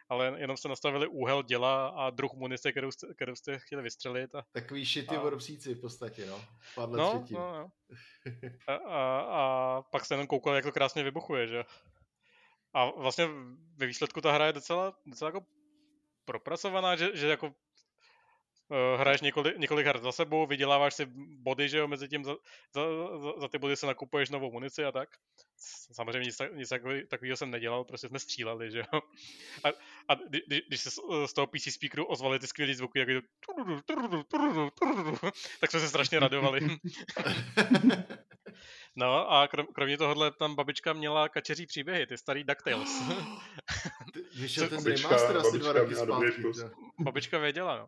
ale jenom se nastavili úhel děla a druh munice, kterou jste, kterou jste chtěli vystřelit. A, Takový šity a... voropsíci v podstatě, no. Padle no, třetím. no, no. A, a, a, pak se jenom koukal, jak to krásně vybuchuje, že a vlastně ve výsledku ta hra je docela, docela jako propracovaná, že, že jako hraješ několik, několik her za sebou, vyděláváš si body, že jo, mezi tím za, za, za, za ty body se nakupuješ novou munici a tak. Samozřejmě nic, nic takového jsem nedělal, prostě jsme stříleli, že jo. A, a kdy, když se z toho PC speakeru ozvaly ty skvělé zvuky, jak tak jsme se strašně radovali. No a krom, kromě tohohle tam babička měla kačeří příběhy, ty starý DuckTales. Vyšel ten remaster asi dva roky zpátky. Babička věděla, no.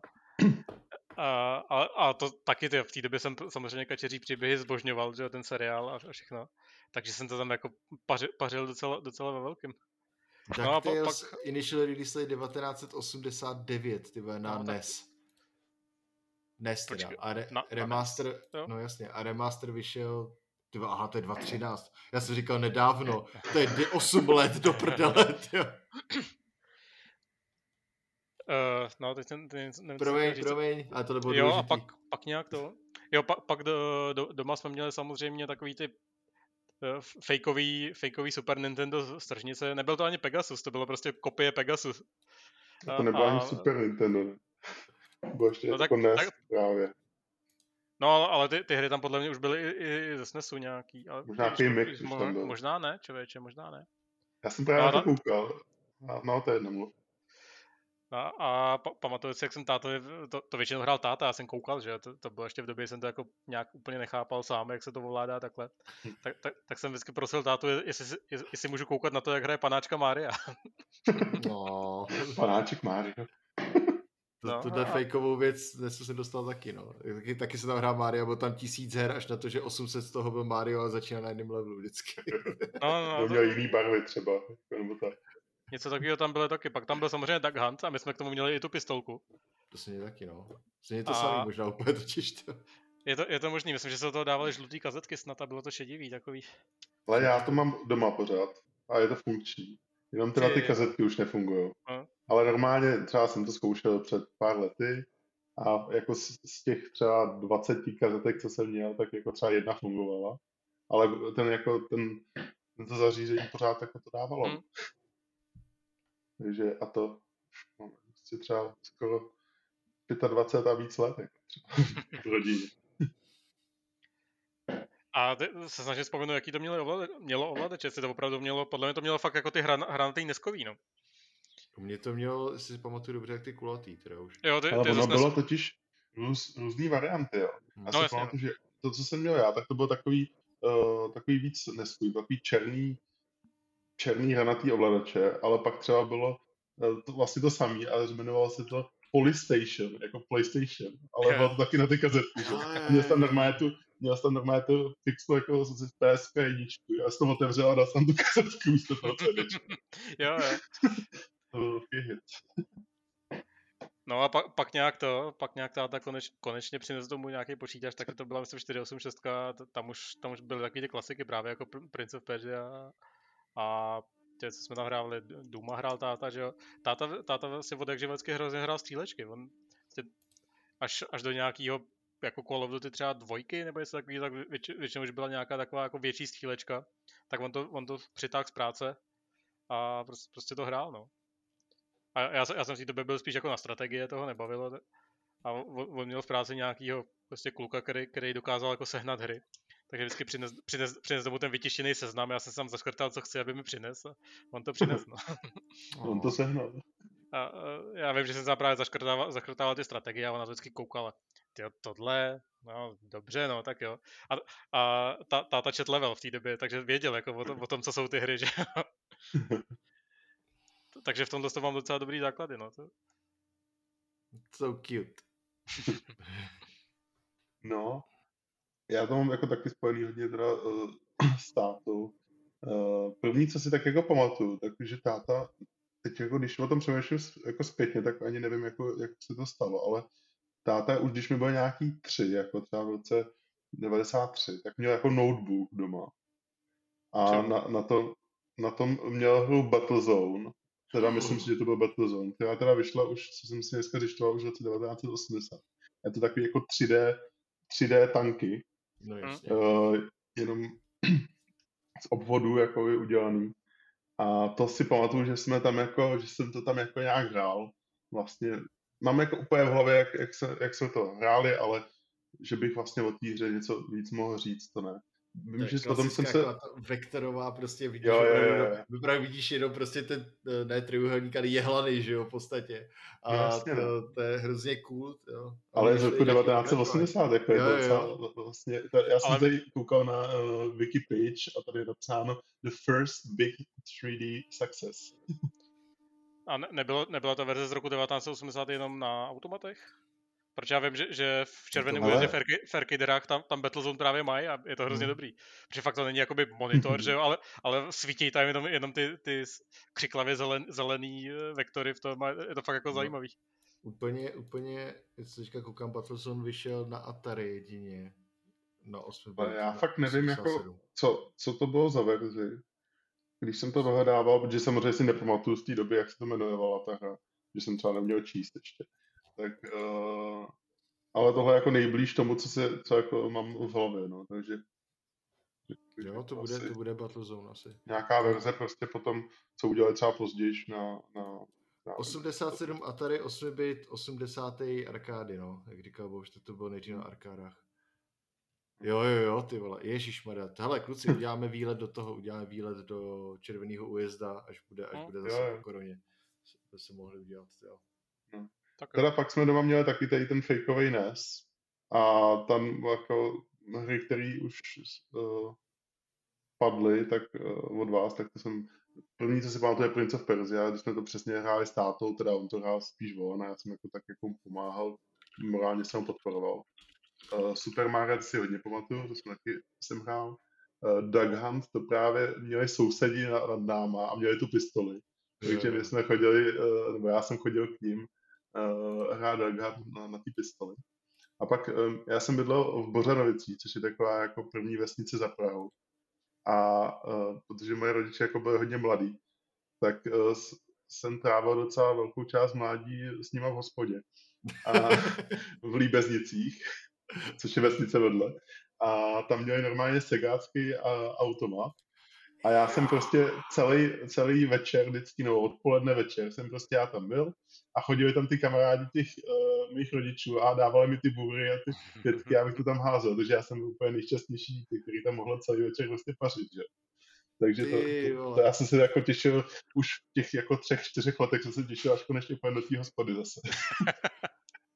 A, a, a to taky ty, v té době jsem samozřejmě kačeří příběhy zbožňoval, že ten seriál a, a všechno. Takže jsem to tam jako pařil, pařil docela, docela ve velkém. No a pak, initial release 1989, ty na no, NES. Tak... NES teda. A re, na, remaster, na no jasně, a remaster vyšel Tyva, aha, to je 2013. Já jsem říkal nedávno, to je 8 let do prdele, Uh, no, teď jsem, teď nevím, promiň, říct. promiň, ale to nebylo Jo, důležitý. a pak, pak nějak to. Jo, pak, pak do, do, doma jsme měli samozřejmě takový ty uh, fakeový, fakeový Super Nintendo stržnice. Nebyl to ani Pegasus, to bylo prostě kopie Pegasus. A to nebylo a, ani Super Nintendo? Bylo ještě no jako tak, NES tak, právě. No, ale, ty, ty hry tam podle mě už byly i, i ze SNESu nějaký. Ale možná nějaký mix už tam byl. Možná ne, člověče, možná ne. Já jsem právě no, na to koukal. No, no to je jedno mluv. A, a pa, pamatuju si, jak jsem tátovi, to, to většinou hrál táta, já jsem koukal, že to, to bylo ještě v době, jsem to jako nějak úplně nechápal sám, jak se to ovládá takhle. Tak, tak, tak jsem vždycky prosil tátu, jestli, jestli můžu koukat na to, jak hraje panáčka Mária. No, panáček Mária. To, no, tuhle a... fejkovou věc dnes jsem dostal taky, no. Taky, taky se tam hrál Mario, byl tam tisíc her, až na to, že 800 z toho byl Mario a začíná na jednom levelu vždycky. No, no, no, měl to... jiný barvy třeba, nebo tak. Něco takového tam bylo taky. Pak tam byl samozřejmě Duck Hunt a my jsme k tomu měli i tu pistolku. To se mě taky, no. Se mě to a... samý možná úplně totiž to. Je to, je to možný, myslím, že se do toho dávali žlutý kazetky snad a bylo to šedivý takový. Ale já to mám doma pořád a je to funkční. Jenom teda ty kazetky už nefungují. Ale normálně třeba jsem to zkoušel před pár lety A jako z, z těch třeba 20 kazetek, co jsem měl, tak jako třeba jedna fungovala. Ale ten jako ten, ten to zařízení pořád jako to dávalo. Hmm. Takže a to no, prostě třeba skoro 25 a víc let jako třeba v rodině. A se snažím vzpomenout, jaký to mělo, ovladač, mělo ovladače, jestli to opravdu mělo, podle mě to mělo fakt jako ty hran, hranatý neskový, no. U mě to mělo, jestli si pamatuju dobře, jak ty kulatý, teda už. Jo, ty, Ale ty ono bylo totiž růz, různý varianty, jo. Já no, si jasně, pamatuju, že to, co jsem měl já, tak to bylo takový, uh, takový víc neskový, takový černý, černý hranatý ovladače, ale pak třeba bylo uh, to vlastně to samé, ale jmenovalo se to Polystation, jako PlayStation, ale bylo to taky na ty kazetky, že? Měl jsem normálně tu, měl jsem normálně tu fixu jako z PSP jedničku, já jsem to otevřel a dal jsem tu kazetku místo toho jo, jo. to byl hit. No a pak, pak nějak to, pak nějak táta koneč, konečně přinesl domů nějaký počítač, tak to byla myslím 486, tam už, tam už byly takové ty klasiky právě jako Prince of Persia a tě, jsme tam hráli, Duma hrál táta, že jo. Táta, táta si od jakže vždycky hrozně hrál střílečky, on tě, až, až do nějakého jako Call of Duty třeba dvojky, nebo jestli takový, tak větši, většinou už byla nějaká taková jako větší střílečka, tak on to, on to přitáhl z práce a prostě, prostě to hrál, no. A já, já jsem si to byl spíš jako na strategie, toho nebavilo. A on, on měl v práci nějakýho prostě kluka, který, který dokázal jako sehnat hry. Takže vždycky přines, přines, přines domů ten vytištěný seznam, já jsem tam zaškrtal, co chci, aby mi přines. A on to přines, no. on to sehnal. A, a, já vím, že jsem tam právě zaškrtával, zaškrtával ty strategie a ona vždycky koukala, tyjo, tohle, no dobře, no, tak jo. A, a ta, táta čet level v té době, takže věděl jako o, tom, o tom, co jsou ty hry, že Takže v tomto to mám docela dobrý základy, no. To... So cute. no, já to mám jako taky spojený hodně teda uh, s tátou. Uh, první, co si tak jako pamatuju, takže táta, teď jako když o tom přemýšlím jako zpětně, tak ani nevím, jako, jak se to stalo, ale táta už když mi byl nějaký tři, jako třeba v roce 93, tak měl jako notebook doma. A na, na, to, na tom měl hru Battlezone, teda myslím si, že to byl Battlezone, která teda vyšla už, co jsem si dneska zjišťoval, už v roce 1980. Je to takový jako 3D, 3D tanky, No Uh, jenom z obvodu jako je udělaný. A to si pamatuju, že jsme tam jako, že jsem to tam jako nějak hrál. Vlastně mám jako úplně v hlavě, jak, jak, se, jak jsme to hráli, ale že bych vlastně o té hře něco víc mohl říct, to ne. Vím, že potom jsem se... vektorová prostě vidíš, jo, jo, jo, jo. právě vidíš jenom prostě ten, eh, ne trojuhelník, ale jehlany, že jo, v podstatě. A jasně, to, no. to, je hrozně cool, jo. Ale z roku 1980, jako je jo, jo. vlastně, to, já jsem ale... tady koukal na uh, Wiki page a tady je napsáno The first big 3D success. a ne, nebylo, nebyla ta verze z roku 1980 jenom na automatech? Protože já vím, že, že v červeném no újezdě Fairkiderách tam, tam Battlezone právě mají a je to hrozně hmm. dobrý. Protože fakt to není jakoby monitor, že jo, ale, ale svítí tam jenom, jenom ty, ty křiklavě zelen, zelený eh, vektory v tom a je to fakt jako no. zajímavý. Úplně, úplně, jestli teďka koukám, Battlezone vyšel na Atari jedině. Na 8 Ale já fakt nevím, jako, co, co to bylo za verzi. Když jsem to dohledával, protože samozřejmě si nepamatuju z té doby, jak se to jmenovala ta hra, že jsem třeba neměl číst ještě tak uh, ale tohle je jako nejblíž tomu, co, se, co jako mám v hlavě, no, takže Jo, to bude, to bude Battlezone asi. Nějaká verze prostě potom, co udělali třeba později na, na, na 87 Atari 8 bit 80. arkády, no, jak říkal Bož, to, to bylo nejdřív na arkádách. Jo, jo, jo, ty vole, ježišmarja. Hele, kluci, uděláme výlet do toho, uděláme výlet do červeného újezda, až bude, až no, bude zase jo, po koroně. To se mohli udělat, jo. No. Tak teda pak jsme doma měli taky tady ten fakeový NES a tam jako hry, které už uh, padly, tak uh, od vás, tak to jsem První, co si pamatuju, je Prince of Persia, když jsme to přesně hráli s tátou, teda on to hrál spíš on a já jsem jako tak jako pomáhal, morálně jsem ho podporoval. Uh, Super Mario si hodně pamatuju, to jsem taky jsem hrál. Uh, Duck Hunt, to právě měli sousedí nad náma a měli tu pistoli. Takže my jsme chodili, uh, nebo já jsem chodil k ním uh, hrát Dark na, na té pistoli. A pak um, já jsem bydlel v Bořanovicích, což je taková jako první vesnice za Prahou. A uh, protože moje rodiče jako byli hodně mladí, tak uh, jsem trávil docela velkou část mládí s nima v hospodě. a v Líbeznicích, což je vesnice vedle. A tam měli normálně segácký automat a já jsem prostě celý, celý večer, vždycky, nebo odpoledne večer, jsem prostě já tam byl a chodili tam ty kamarádi těch uh, mých rodičů a dávali mi ty bůry a ty pětky, abych to tam házel, takže já jsem byl úplně nejšťastnější dítě, který tam mohl celý večer prostě pařit, že? Takže to, to, to, já jsem se jako těšil, už v těch jako třech, čtyřech letech jsem se těšil až konečně úplně do té hospody zase.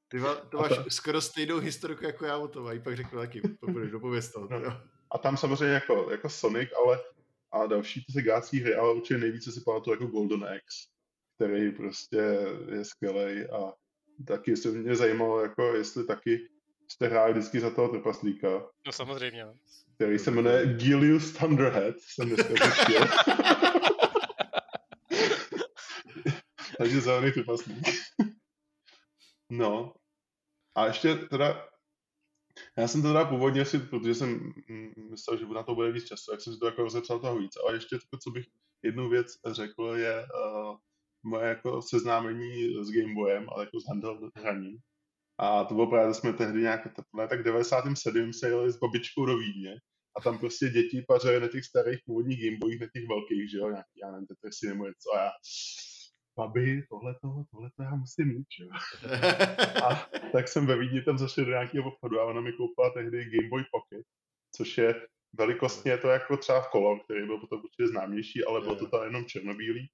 Ty má, to máš ta... skoro stejnou historiku jako já o tom, a pak řeknu taky, budeš dopověst to. No. A tam samozřejmě jako, jako Sonic, ale a další ty segácký hry, ale určitě nejvíce si pamatuju jako Golden Axe, který prostě je skvělý a taky se mě zajímalo, jako jestli taky jste hráli vždycky za toho trpaslíka. No samozřejmě. Který se jmenuje Gilius Thunderhead, jsem dneska zjistil. Takže zelený trpaslík. no. A ještě teda já jsem to teda původně si, protože jsem mm, myslel, že na to bude víc času, jak jsem si to jako rozepsal toho víc. Ale ještě to, co bych jednu věc řekl, je uh, moje jako seznámení s Gameboyem, ale jako s handheld hraním. A to bylo právě, že jsme tehdy nějak, ne, tak 97 se jeli s babičkou do Vídně a tam prostě děti pařily na těch starých původních Gameboyích, na těch velkých, že jo, nějaký, já nevím, Tetrisy nebo něco a já babi, tohle to já musím mít, že? A tak jsem ve Vídni tam zašel do nějakého obchodu a ona mi koupila tehdy Game Boy Pocket, což je velikostně to jako třeba v Color, který byl potom určitě známější, ale bylo to tam jenom černobílý.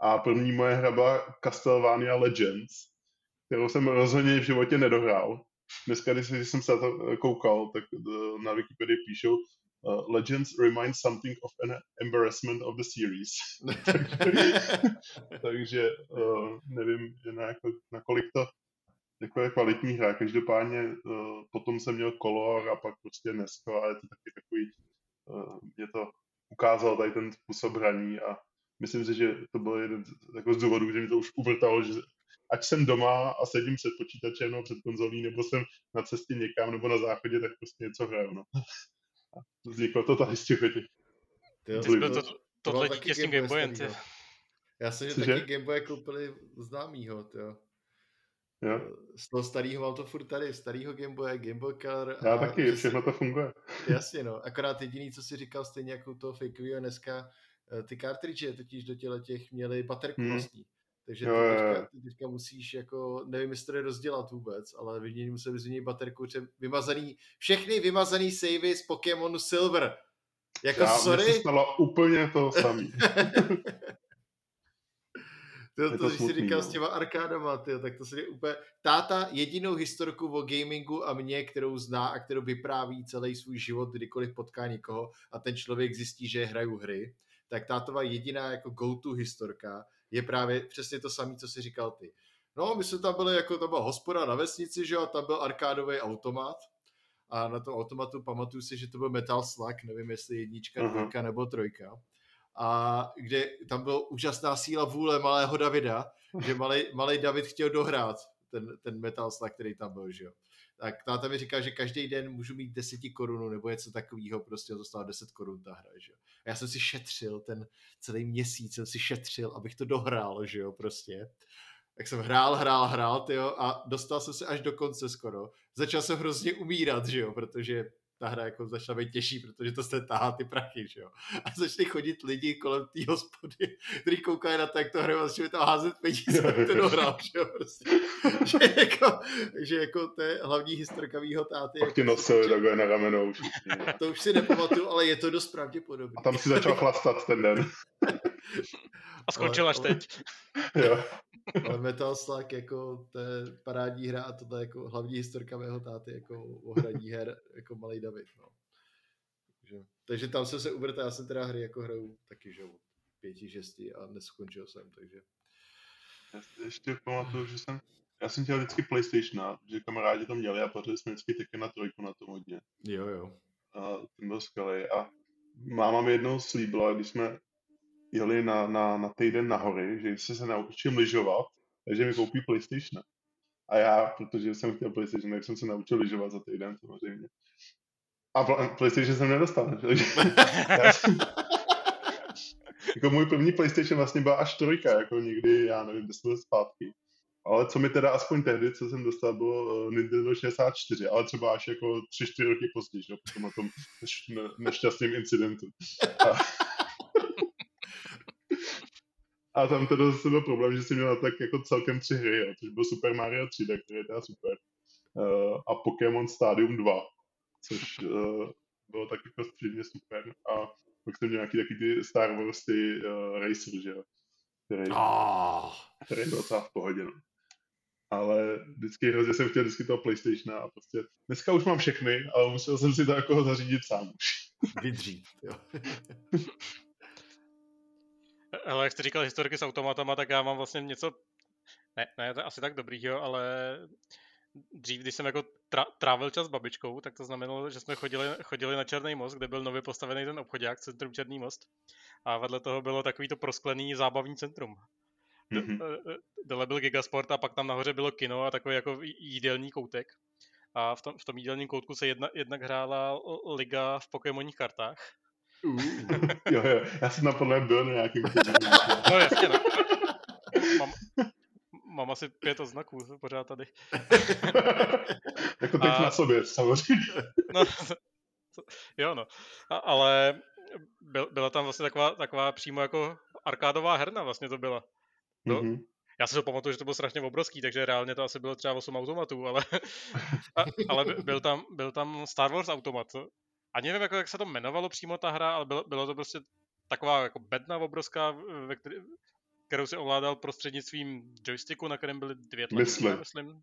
A první moje hra byla Castlevania Legends, kterou jsem rozhodně v životě nedohrál. Dneska, když jsem se to koukal, tak eh, na Wikipedii píšou, uh, Legends reminds something of an embarrassment of the series. takže uh, nevím, na, jako, na kolik to jako je kvalitní hra. Každopádně uh, potom jsem měl kolor a pak prostě dneska a je to taky takový, uh, mě to ukázal tady ten způsob hraní a myslím si, že to byl jeden z, jako z důvodů, že mi to už uvrtalo, že ať jsem doma a sedím před počítačem nebo před konzolí, nebo jsem na cestě někam nebo na záchodě, tak prostě něco hraju. No. Vzniklo to tady z těch to, to, tohle díky s tím Gameboyem, ty. Já jsem, že taky Gameboye koupili známýho, jo. Jo. Z toho starého mám to furt tady, starého Gameboye, Gameboy Color. Já taky, všechno si... to funguje. Jasně, no. Akorát jediný, co si říkal, stejně jako toho fakeového dneska, eh, ty cartridge totiž do těle těch měly baterku hmm. vlastní. Takže jo, ty, teďka, ty teďka musíš jako, nevím, jestli to rozdělat vůbec, ale vymění musel vyzměnit baterku, že vymazaný, všechny vymazaný savey z Pokémonu Silver. Jako Já, sorry? se stalo úplně to samé. to, to, to když jsi říkal no. s těma arkádama, tyjo, tak to se je úplně... Táta jedinou historku o gamingu a mě, kterou zná a kterou vypráví celý svůj život, kdykoliv potká někoho a ten člověk zjistí, že hraju hry, tak tátová jediná jako go-to historka je právě přesně to samé, co si říkal ty. No, my jsme tam byli, jako to byla hospoda na vesnici, že jo, a tam byl arkádový automat, a na tom automatu pamatuju si, že to byl Metal Slug, nevím jestli jednička, uh-huh. dvojka nebo trojka. A kde tam byla úžasná síla vůle malého Davida, že malý, malý David chtěl dohrát ten, ten Metal Slug, který tam byl, že jo tak táta mi říká, že každý den můžu mít 10 korun nebo něco takového, prostě to stálo 10 korun ta hra, že jo. A já jsem si šetřil ten celý měsíc, jsem si šetřil, abych to dohrál, že jo, prostě. Tak jsem hrál, hrál, hrál, tyjo, a dostal jsem se až do konce skoro. Začal jsem hrozně umírat, že jo, protože ta hra jako začala být těžší, protože to se tahá ty prachy, že jo. A začali chodit lidi kolem té hospody, kteří koukají na to, jak to hraju a začali tam házet peníze, jak to dohrál, že jo, prostě. že, jako, že jako to je hlavní historka mýho táty. Pak ti nosili takhle na ramenou To už si nepamatuju, ale je to dost pravděpodobné. A tam si začal chlastat ten den. A skončil až teď. jo. Ale Metal Slug jako to je parádní hra a tohle jako hlavní historka mého táty jako o hraní her jako malý David. No. Takže, takže tam jsem se uvrtal, já jsem teda hry jako hraju taky, že pěti, šesti a neskončil jsem, takže. Já ještě pamatuju, že jsem, já jsem chtěl vždycky PlayStation, že kamarádi to měli a pořád jsme vždycky taky na trojku na tom hodně. Jo, jo. A ten byl skvělý. A máma mi jednou slíbila, když jsme jeli na, na, na týden na hory, že si se naučím lyžovat, takže mi koupí PlayStation. A já, protože jsem chtěl PlayStation, tak jsem se naučil lyžovat za týden samozřejmě. A PlayStation jsem nedostal, takže jsem, jako můj první PlayStation vlastně byla až trojka, jako někdy, já nevím, 10 let zpátky. ale co mi teda aspoň tehdy, co jsem dostal, bylo Nintendo 64, ale třeba až jako 3-4 roky později, že? po tom nešťastném incidentu. A, a tam teda zase byl problém, že jsem měl tak jako celkem tři hry, jo, což byl Super Mario 3D, který je teda super, uh, a Pokémon Stadium 2, což uh, bylo taky prostě super. A pak jsem měl nějaký taky ty Star Wars, ty uh, Racer, že jo, který, oh. který byl docela v pohodě, no. Ale vždycky hrozně jsem chtěl vždycky toho PlayStationa a prostě dneska už mám všechny, ale musel jsem si to jako zařídit sám už. Vydřít, jo. Ale jak jste říkal historiky s automatama, tak já mám vlastně něco, ne, ne, to je asi tak dobrý, jo, ale dřív, když jsem jako tra- trávil čas s babičkou, tak to znamenalo, že jsme chodili, chodili na Černý most, kde byl nově postavený ten obchodák, centrum Černý most. A vedle toho bylo takový to prosklený zábavní centrum. Mm-hmm. Dole byl Gigasport a pak tam nahoře bylo kino a takový jako jídelní koutek. A v tom, v tom jídelním koutku se jedna, jednak hrála liga v Pokémonních kartách. Uh, jo, jo, já jsem napadl byl na nějakým No jasně, no. Mám, mám asi pět oznaků pořád tady. jako teď a... na sobě, samozřejmě. no, jo, no. A, ale byl, byla tam vlastně taková, taková přímo jako arkádová herna vlastně to byla. No, mm-hmm. Já si to pamatuju, že to bylo strašně obrovský, takže reálně to asi bylo třeba 8 automatů, ale, a, ale byl, tam, byl tam Star Wars automat. A nevím, jako, jak se to jmenovalo přímo ta hra, ale bylo, bylo to prostě taková jako bedna obrovská, ve který, kterou si ovládal prostřednictvím joysticku, na kterém byly dvě tlačítka, myslím. myslím.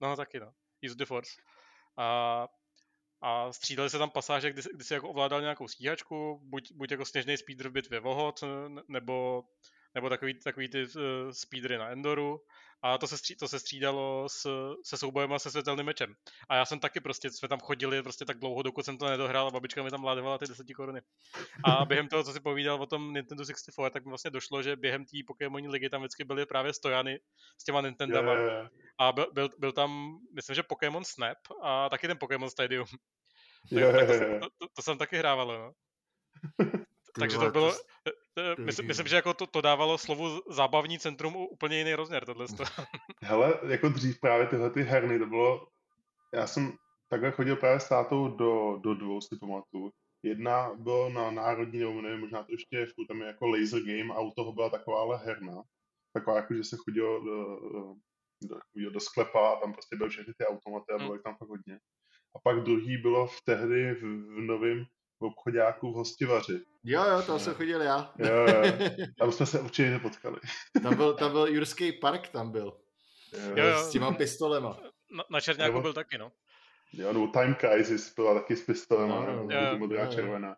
No taky no. Use the Force. A, a střídali se tam pasáže, kdy, kdy si jako ovládal nějakou stíhačku, buď, buď jako sněžný speeder v bitvě Vohod, nebo, nebo takový, takový ty uh, speedery na Endoru a to se, stří, to se střídalo s, se soubojema se světelným mečem. A já jsem taky prostě, jsme tam chodili prostě tak dlouho, dokud jsem to nedohrál a babička mi tam ládovala ty 10 koruny. A během toho, co si povídal o tom Nintendo 64, tak mi vlastně došlo, že během té Pokémon ligy tam vždycky byly právě stojany s těma Nintendama. Yeah, yeah. A byl, byl, byl, tam, myslím, že Pokémon Snap a taky ten Pokémon Stadium. Yeah, tak, tak to, to, to, to, jsem taky hrával, no. Takže to bylo, myslím, myslím, že jako to, to dávalo slovu zábavní centrum úplně jiný rozměr, tohle. Hele, jako dřív právě tyhle ty herny, to bylo, já jsem takhle chodil právě s tátou do, do dvou, si pamatuju. Jedna byla na národní, nebo nevím, možná to ještě furt tam je jako laser game a u toho byla taková herna. Taková jako, že se chodilo do, do, do sklepa a tam prostě byly všechny ty automaty a bylo hmm. tam fakt hodně. A pak druhý bylo v tehdy v, v novém v obchodáku v Hostivaři. Jo, jo, tam jsem chodil já. Jo, jo. Tam jsme se určitě nepotkali. Tam byl, tam byl Jurský park, tam byl. Jo, jo. S těma pistolema. Na, na Černáku nebo, byl taky, no. Jo, nebo Time Crisis byla taky s pistolema, no, no, jo, modrá jo, červená.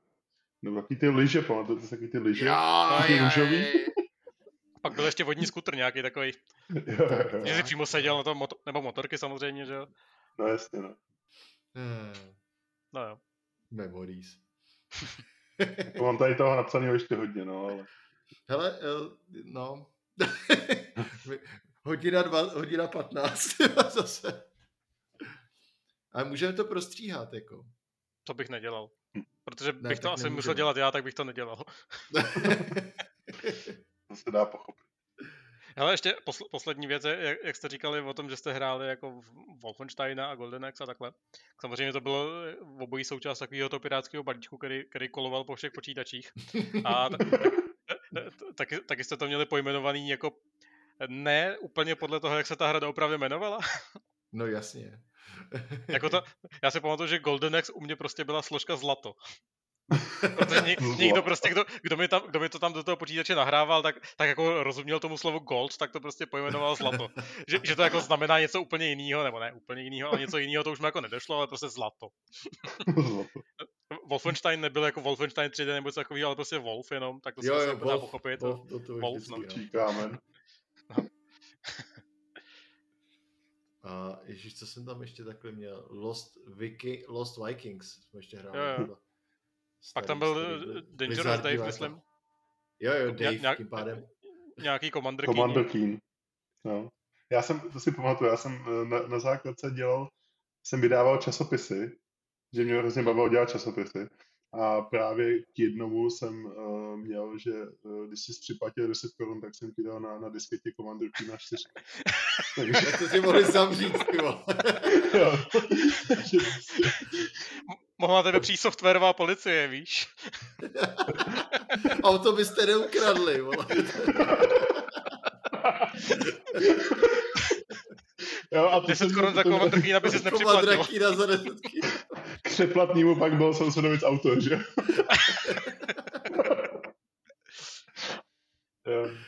Nebo taky ty lyže, pamatujete si taky ty lyže? Jo, ty růžový? Pak byl ještě vodní skuter nějaký takový. Že si přímo seděl na tom, moto- nebo motorky samozřejmě, že jo? No jasně, no. Hmm. No jo. Memories. Mám tady toho napsaného ještě hodně, no, ale... Hele, no... hodina, dva, hodina 15 zase. Ale můžeme to prostříhat, jako. To bych nedělal. Protože ne, bych to asi nemůžeme. musel dělat já, tak bych to nedělal. to se dá pochopit. Ale ještě posl- poslední věc, jak, jak jste říkali o tom, že jste hráli jako Wolfensteina a Golden Axe a takhle. Samozřejmě to bylo v obojí součást takového to pirátského balíčku, který, který koloval po všech počítačích. A tak, tak, taky, taky jste to měli pojmenovaný jako ne úplně podle toho, jak se ta hra opravdu jmenovala. No jasně. jako to, já si pamatuju, že Golden Axe u mě prostě byla složka zlato. Protože ně, někdo prostě, kdo, kdo, mi tam, kdo mi to tam do toho počítače nahrával, tak, tak jako rozuměl tomu slovu gold, tak to prostě pojmenoval zlato. že, že, to jako znamená něco úplně jiného, nebo ne úplně jiného, ale něco jiného to už mi jako nedošlo, ale prostě zlato. Wolfenstein nebyl jako Wolfenstein 3D nebo něco takového, ale prostě Wolf jenom, tak to se dá pochopit. Wolf, to, to Wolf no. Číkáme. No. A ježíš, co jsem tam ještě takhle měl? Lost, Wiki, Lost Vikings jsme ještě hráli. Jo, jo. Pak tam byl starý, Dangerous Dave, myslím. Jo, jo, Dave, Ně, nějak, tím pádem. Nějaký Commander Keen. Commander Keen. No. Já jsem, to si pamatuju, já jsem eh, na, na základce dělal, jsem vydával časopisy, že mě hrozně bavilo dělat časopisy. A právě k jednomu jsem uh, měl, že uh, když jsi připlatil 10 korun, tak jsem ti dal na, na disketě Commander na 4. Takže... to tě mohli zavřít, Mohla tebe přijít softwarová policie, víš? Auto byste neukradli, vole. Jo, a 10 korun za Keen, aby si nepřiplatil. Commander za 10 K přeplatnímu pak byl sousedovic auto, že? jo.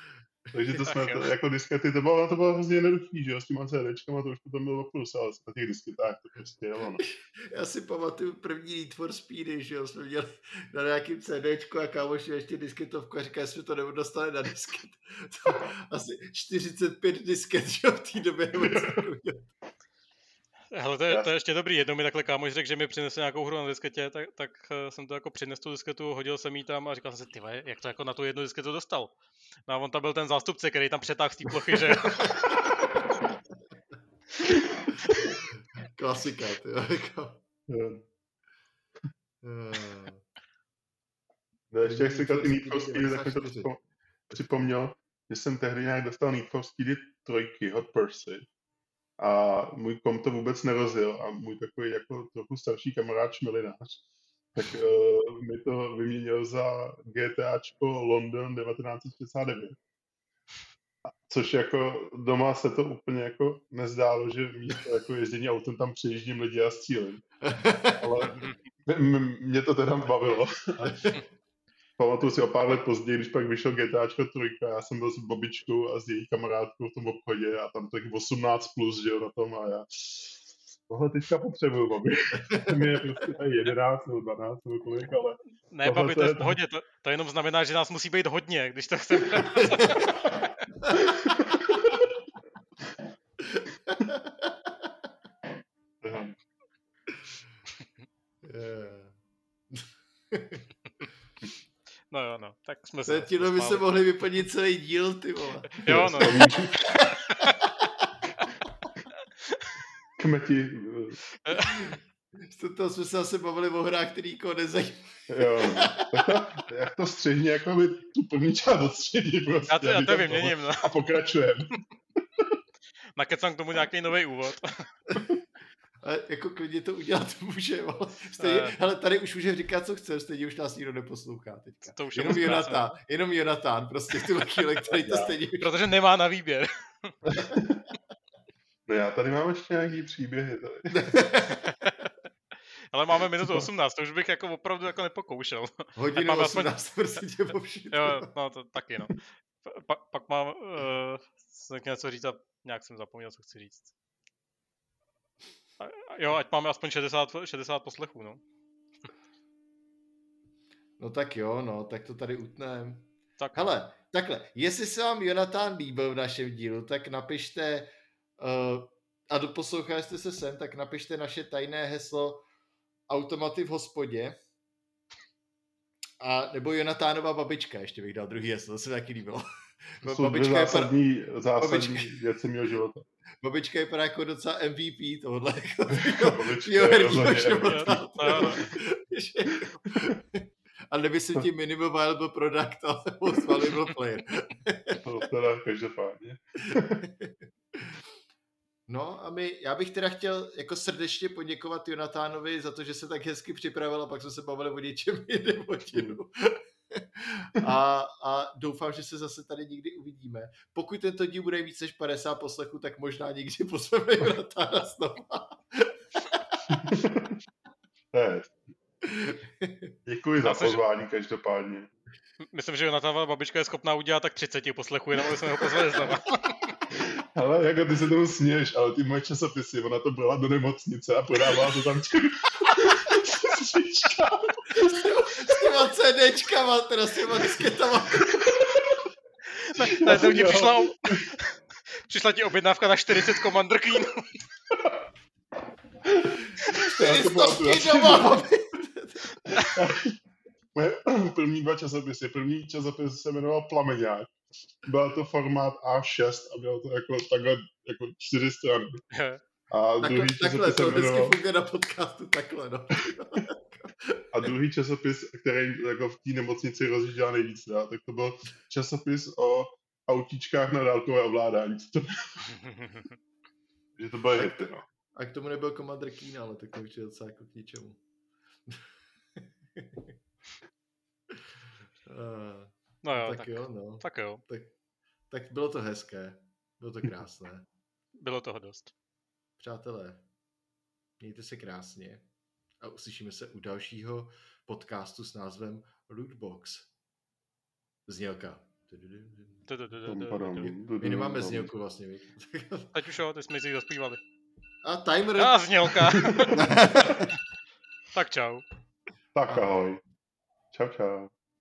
Takže to jsme, to, jako diskety, to bylo, to bylo hrozně jednoduchý, že jo, s těma CDčkama to už potom bylo plus, ale na těch disketách to prostě jelo, no. Já si pamatuju první Need for Speedy, že jo, jsme měli na nějakým CDčku a kámoš ještě disketovku a říká, jestli to nedostane na disket. To asi 45 disket, že jo, v té době Hele, to je, to je ještě dobrý. Jednou mi takhle kámoš řekl, že mi přinese nějakou hru na disketě, tak, tak eh, jsem to jako přinesl tu disketu, hodil jsem jí tam a říkal jsem si, ty jak to jako na tu jednu disketu dostal? No a on tam byl ten zástupce, který tam přetáhl z té plochy, že Klasika, ty jako. No, ještě jak jsi říkal ty Need for Speed, tak mi to připomněl, že jsem tehdy nějak dostal Need for Speedy trojky, Hot Pursuit a můj kom to vůbec nerozjel a můj takový jako trochu starší kamarád Šmelinář, tak uh, mi to vyměnil za GTAčko London 1969. Což jako doma se to úplně jako nezdálo, že místo jako ježdění autem tam přejíždím lidi a střílím. Ale mě to teda bavilo. pamatuju si o pár let později, když pak vyšel GTAčko 3, já jsem byl s babičkou a s její kamarádkou v tom obchodě a tam tak 18 plus, že jo, na tom a já tohle teďka potřebuju, babi. Mě je prostě tady 11 nebo 12 nebo kolik, ale... Ne, babi, to je v pohodě, to, to jenom znamená, že nás musí být hodně, když to chceme. No jo, no, tak jsme se... Tino by se mohli vyplnit celý díl, ty vole. Jo, no. Kmeti. Z toho jsme se zase bavili o hrách, který nikoho nezajímají. Jo, jak to střihně, jako by tu první část odstředí prostě. Já to, já to vyměním, no. A pokračujeme. Nakecám k tomu nějaký nový úvod. Ale jako klidně to udělat může. Stejně, uh, ale tady už může říkat, co chce, stejně už nás nikdo neposlouchá teďka. To už jenom Jonatán, jenom Jonatán, prostě v tuhle chvíli, který to stejně... Protože nemá na výběr. no já tady mám ještě nějaký příběhy. Tady. Ale máme minutu 18, to už bych jako opravdu jako nepokoušel. Hodinu máme 18, aspoň... prostě tě povšit. Jo, no to taky no. Pa, pak mám uh, něco říct a nějak jsem zapomněl, co chci říct. Jo, ať máme aspoň 60, 60 poslechů, no. No tak jo, no, tak to tady utneme. Tak. Hele, takhle, jestli se vám Jonatán líbil v našem dílu, tak napište, uh, a doposlouchali jste se sem, tak napište naše tajné heslo automaty v hospodě. A, nebo Jonatánova babička, ještě bych dal druhý heslo, to se taky líbilo. To jsou babička zásadní, je pra... zásadní babička... věci mého života. Babička je právě jako docela MVP tohohle jako herního života. A neby se tím minimum viable product, ale most valuable player. to teda každopádně. No a my, já bych teda chtěl jako srdečně poděkovat Jonatánovi za to, že se tak hezky připravil a pak jsme se bavili o něčem jiném hodinu. A, a doufám, že se zase tady někdy uvidíme. Pokud tento díl bude víc než 50 poslechů, tak možná někdy pozveme Jonatána znova. Děkuji za pozvání každopádně. Myslím, že Jonatánova babička je schopná udělat tak 30 poslechů, jenom jsme ho pozvali znova. Ale jako ty se tomu směješ, ale ty moje časopisy, ona to byla do nemocnice a podávala to tam těm těma CDčkama, teda s těma disketama. Ne, to ti přišla, přišla ti objednávka na 40 Commander Queen. 400 doma, Moje první dva časopisy. První časopis se jmenoval Plameňák. Byl to formát A6 a bylo to jako takhle jako čtyři strany. A takhle, druhý takhle, to vždycky jmenoval... funguje na podcastu takhle, no. A druhý časopis, který jako v té nemocnici rozjížděl nejvíc, dá, tak to byl časopis o autíčkách na dálkové ovládání. To... že to bylo hity, no. A k tomu nebyl Commander Keen, ale tak to už je docela jako k ničemu. uh, no jo, tak, tak, jo, no. Tak jo. Tak, tak bylo to hezké. Bylo to krásné. bylo toho dost. Přátelé, mějte se krásně a uslyšíme se u dalšího podcastu s názvem Lootbox. Znělka. My nemáme znělku vlastně, víš? Teď už jo, teď jsme si zaspívali. A timer. A znělka. tak čau. Tak ahoj. Čau, čau.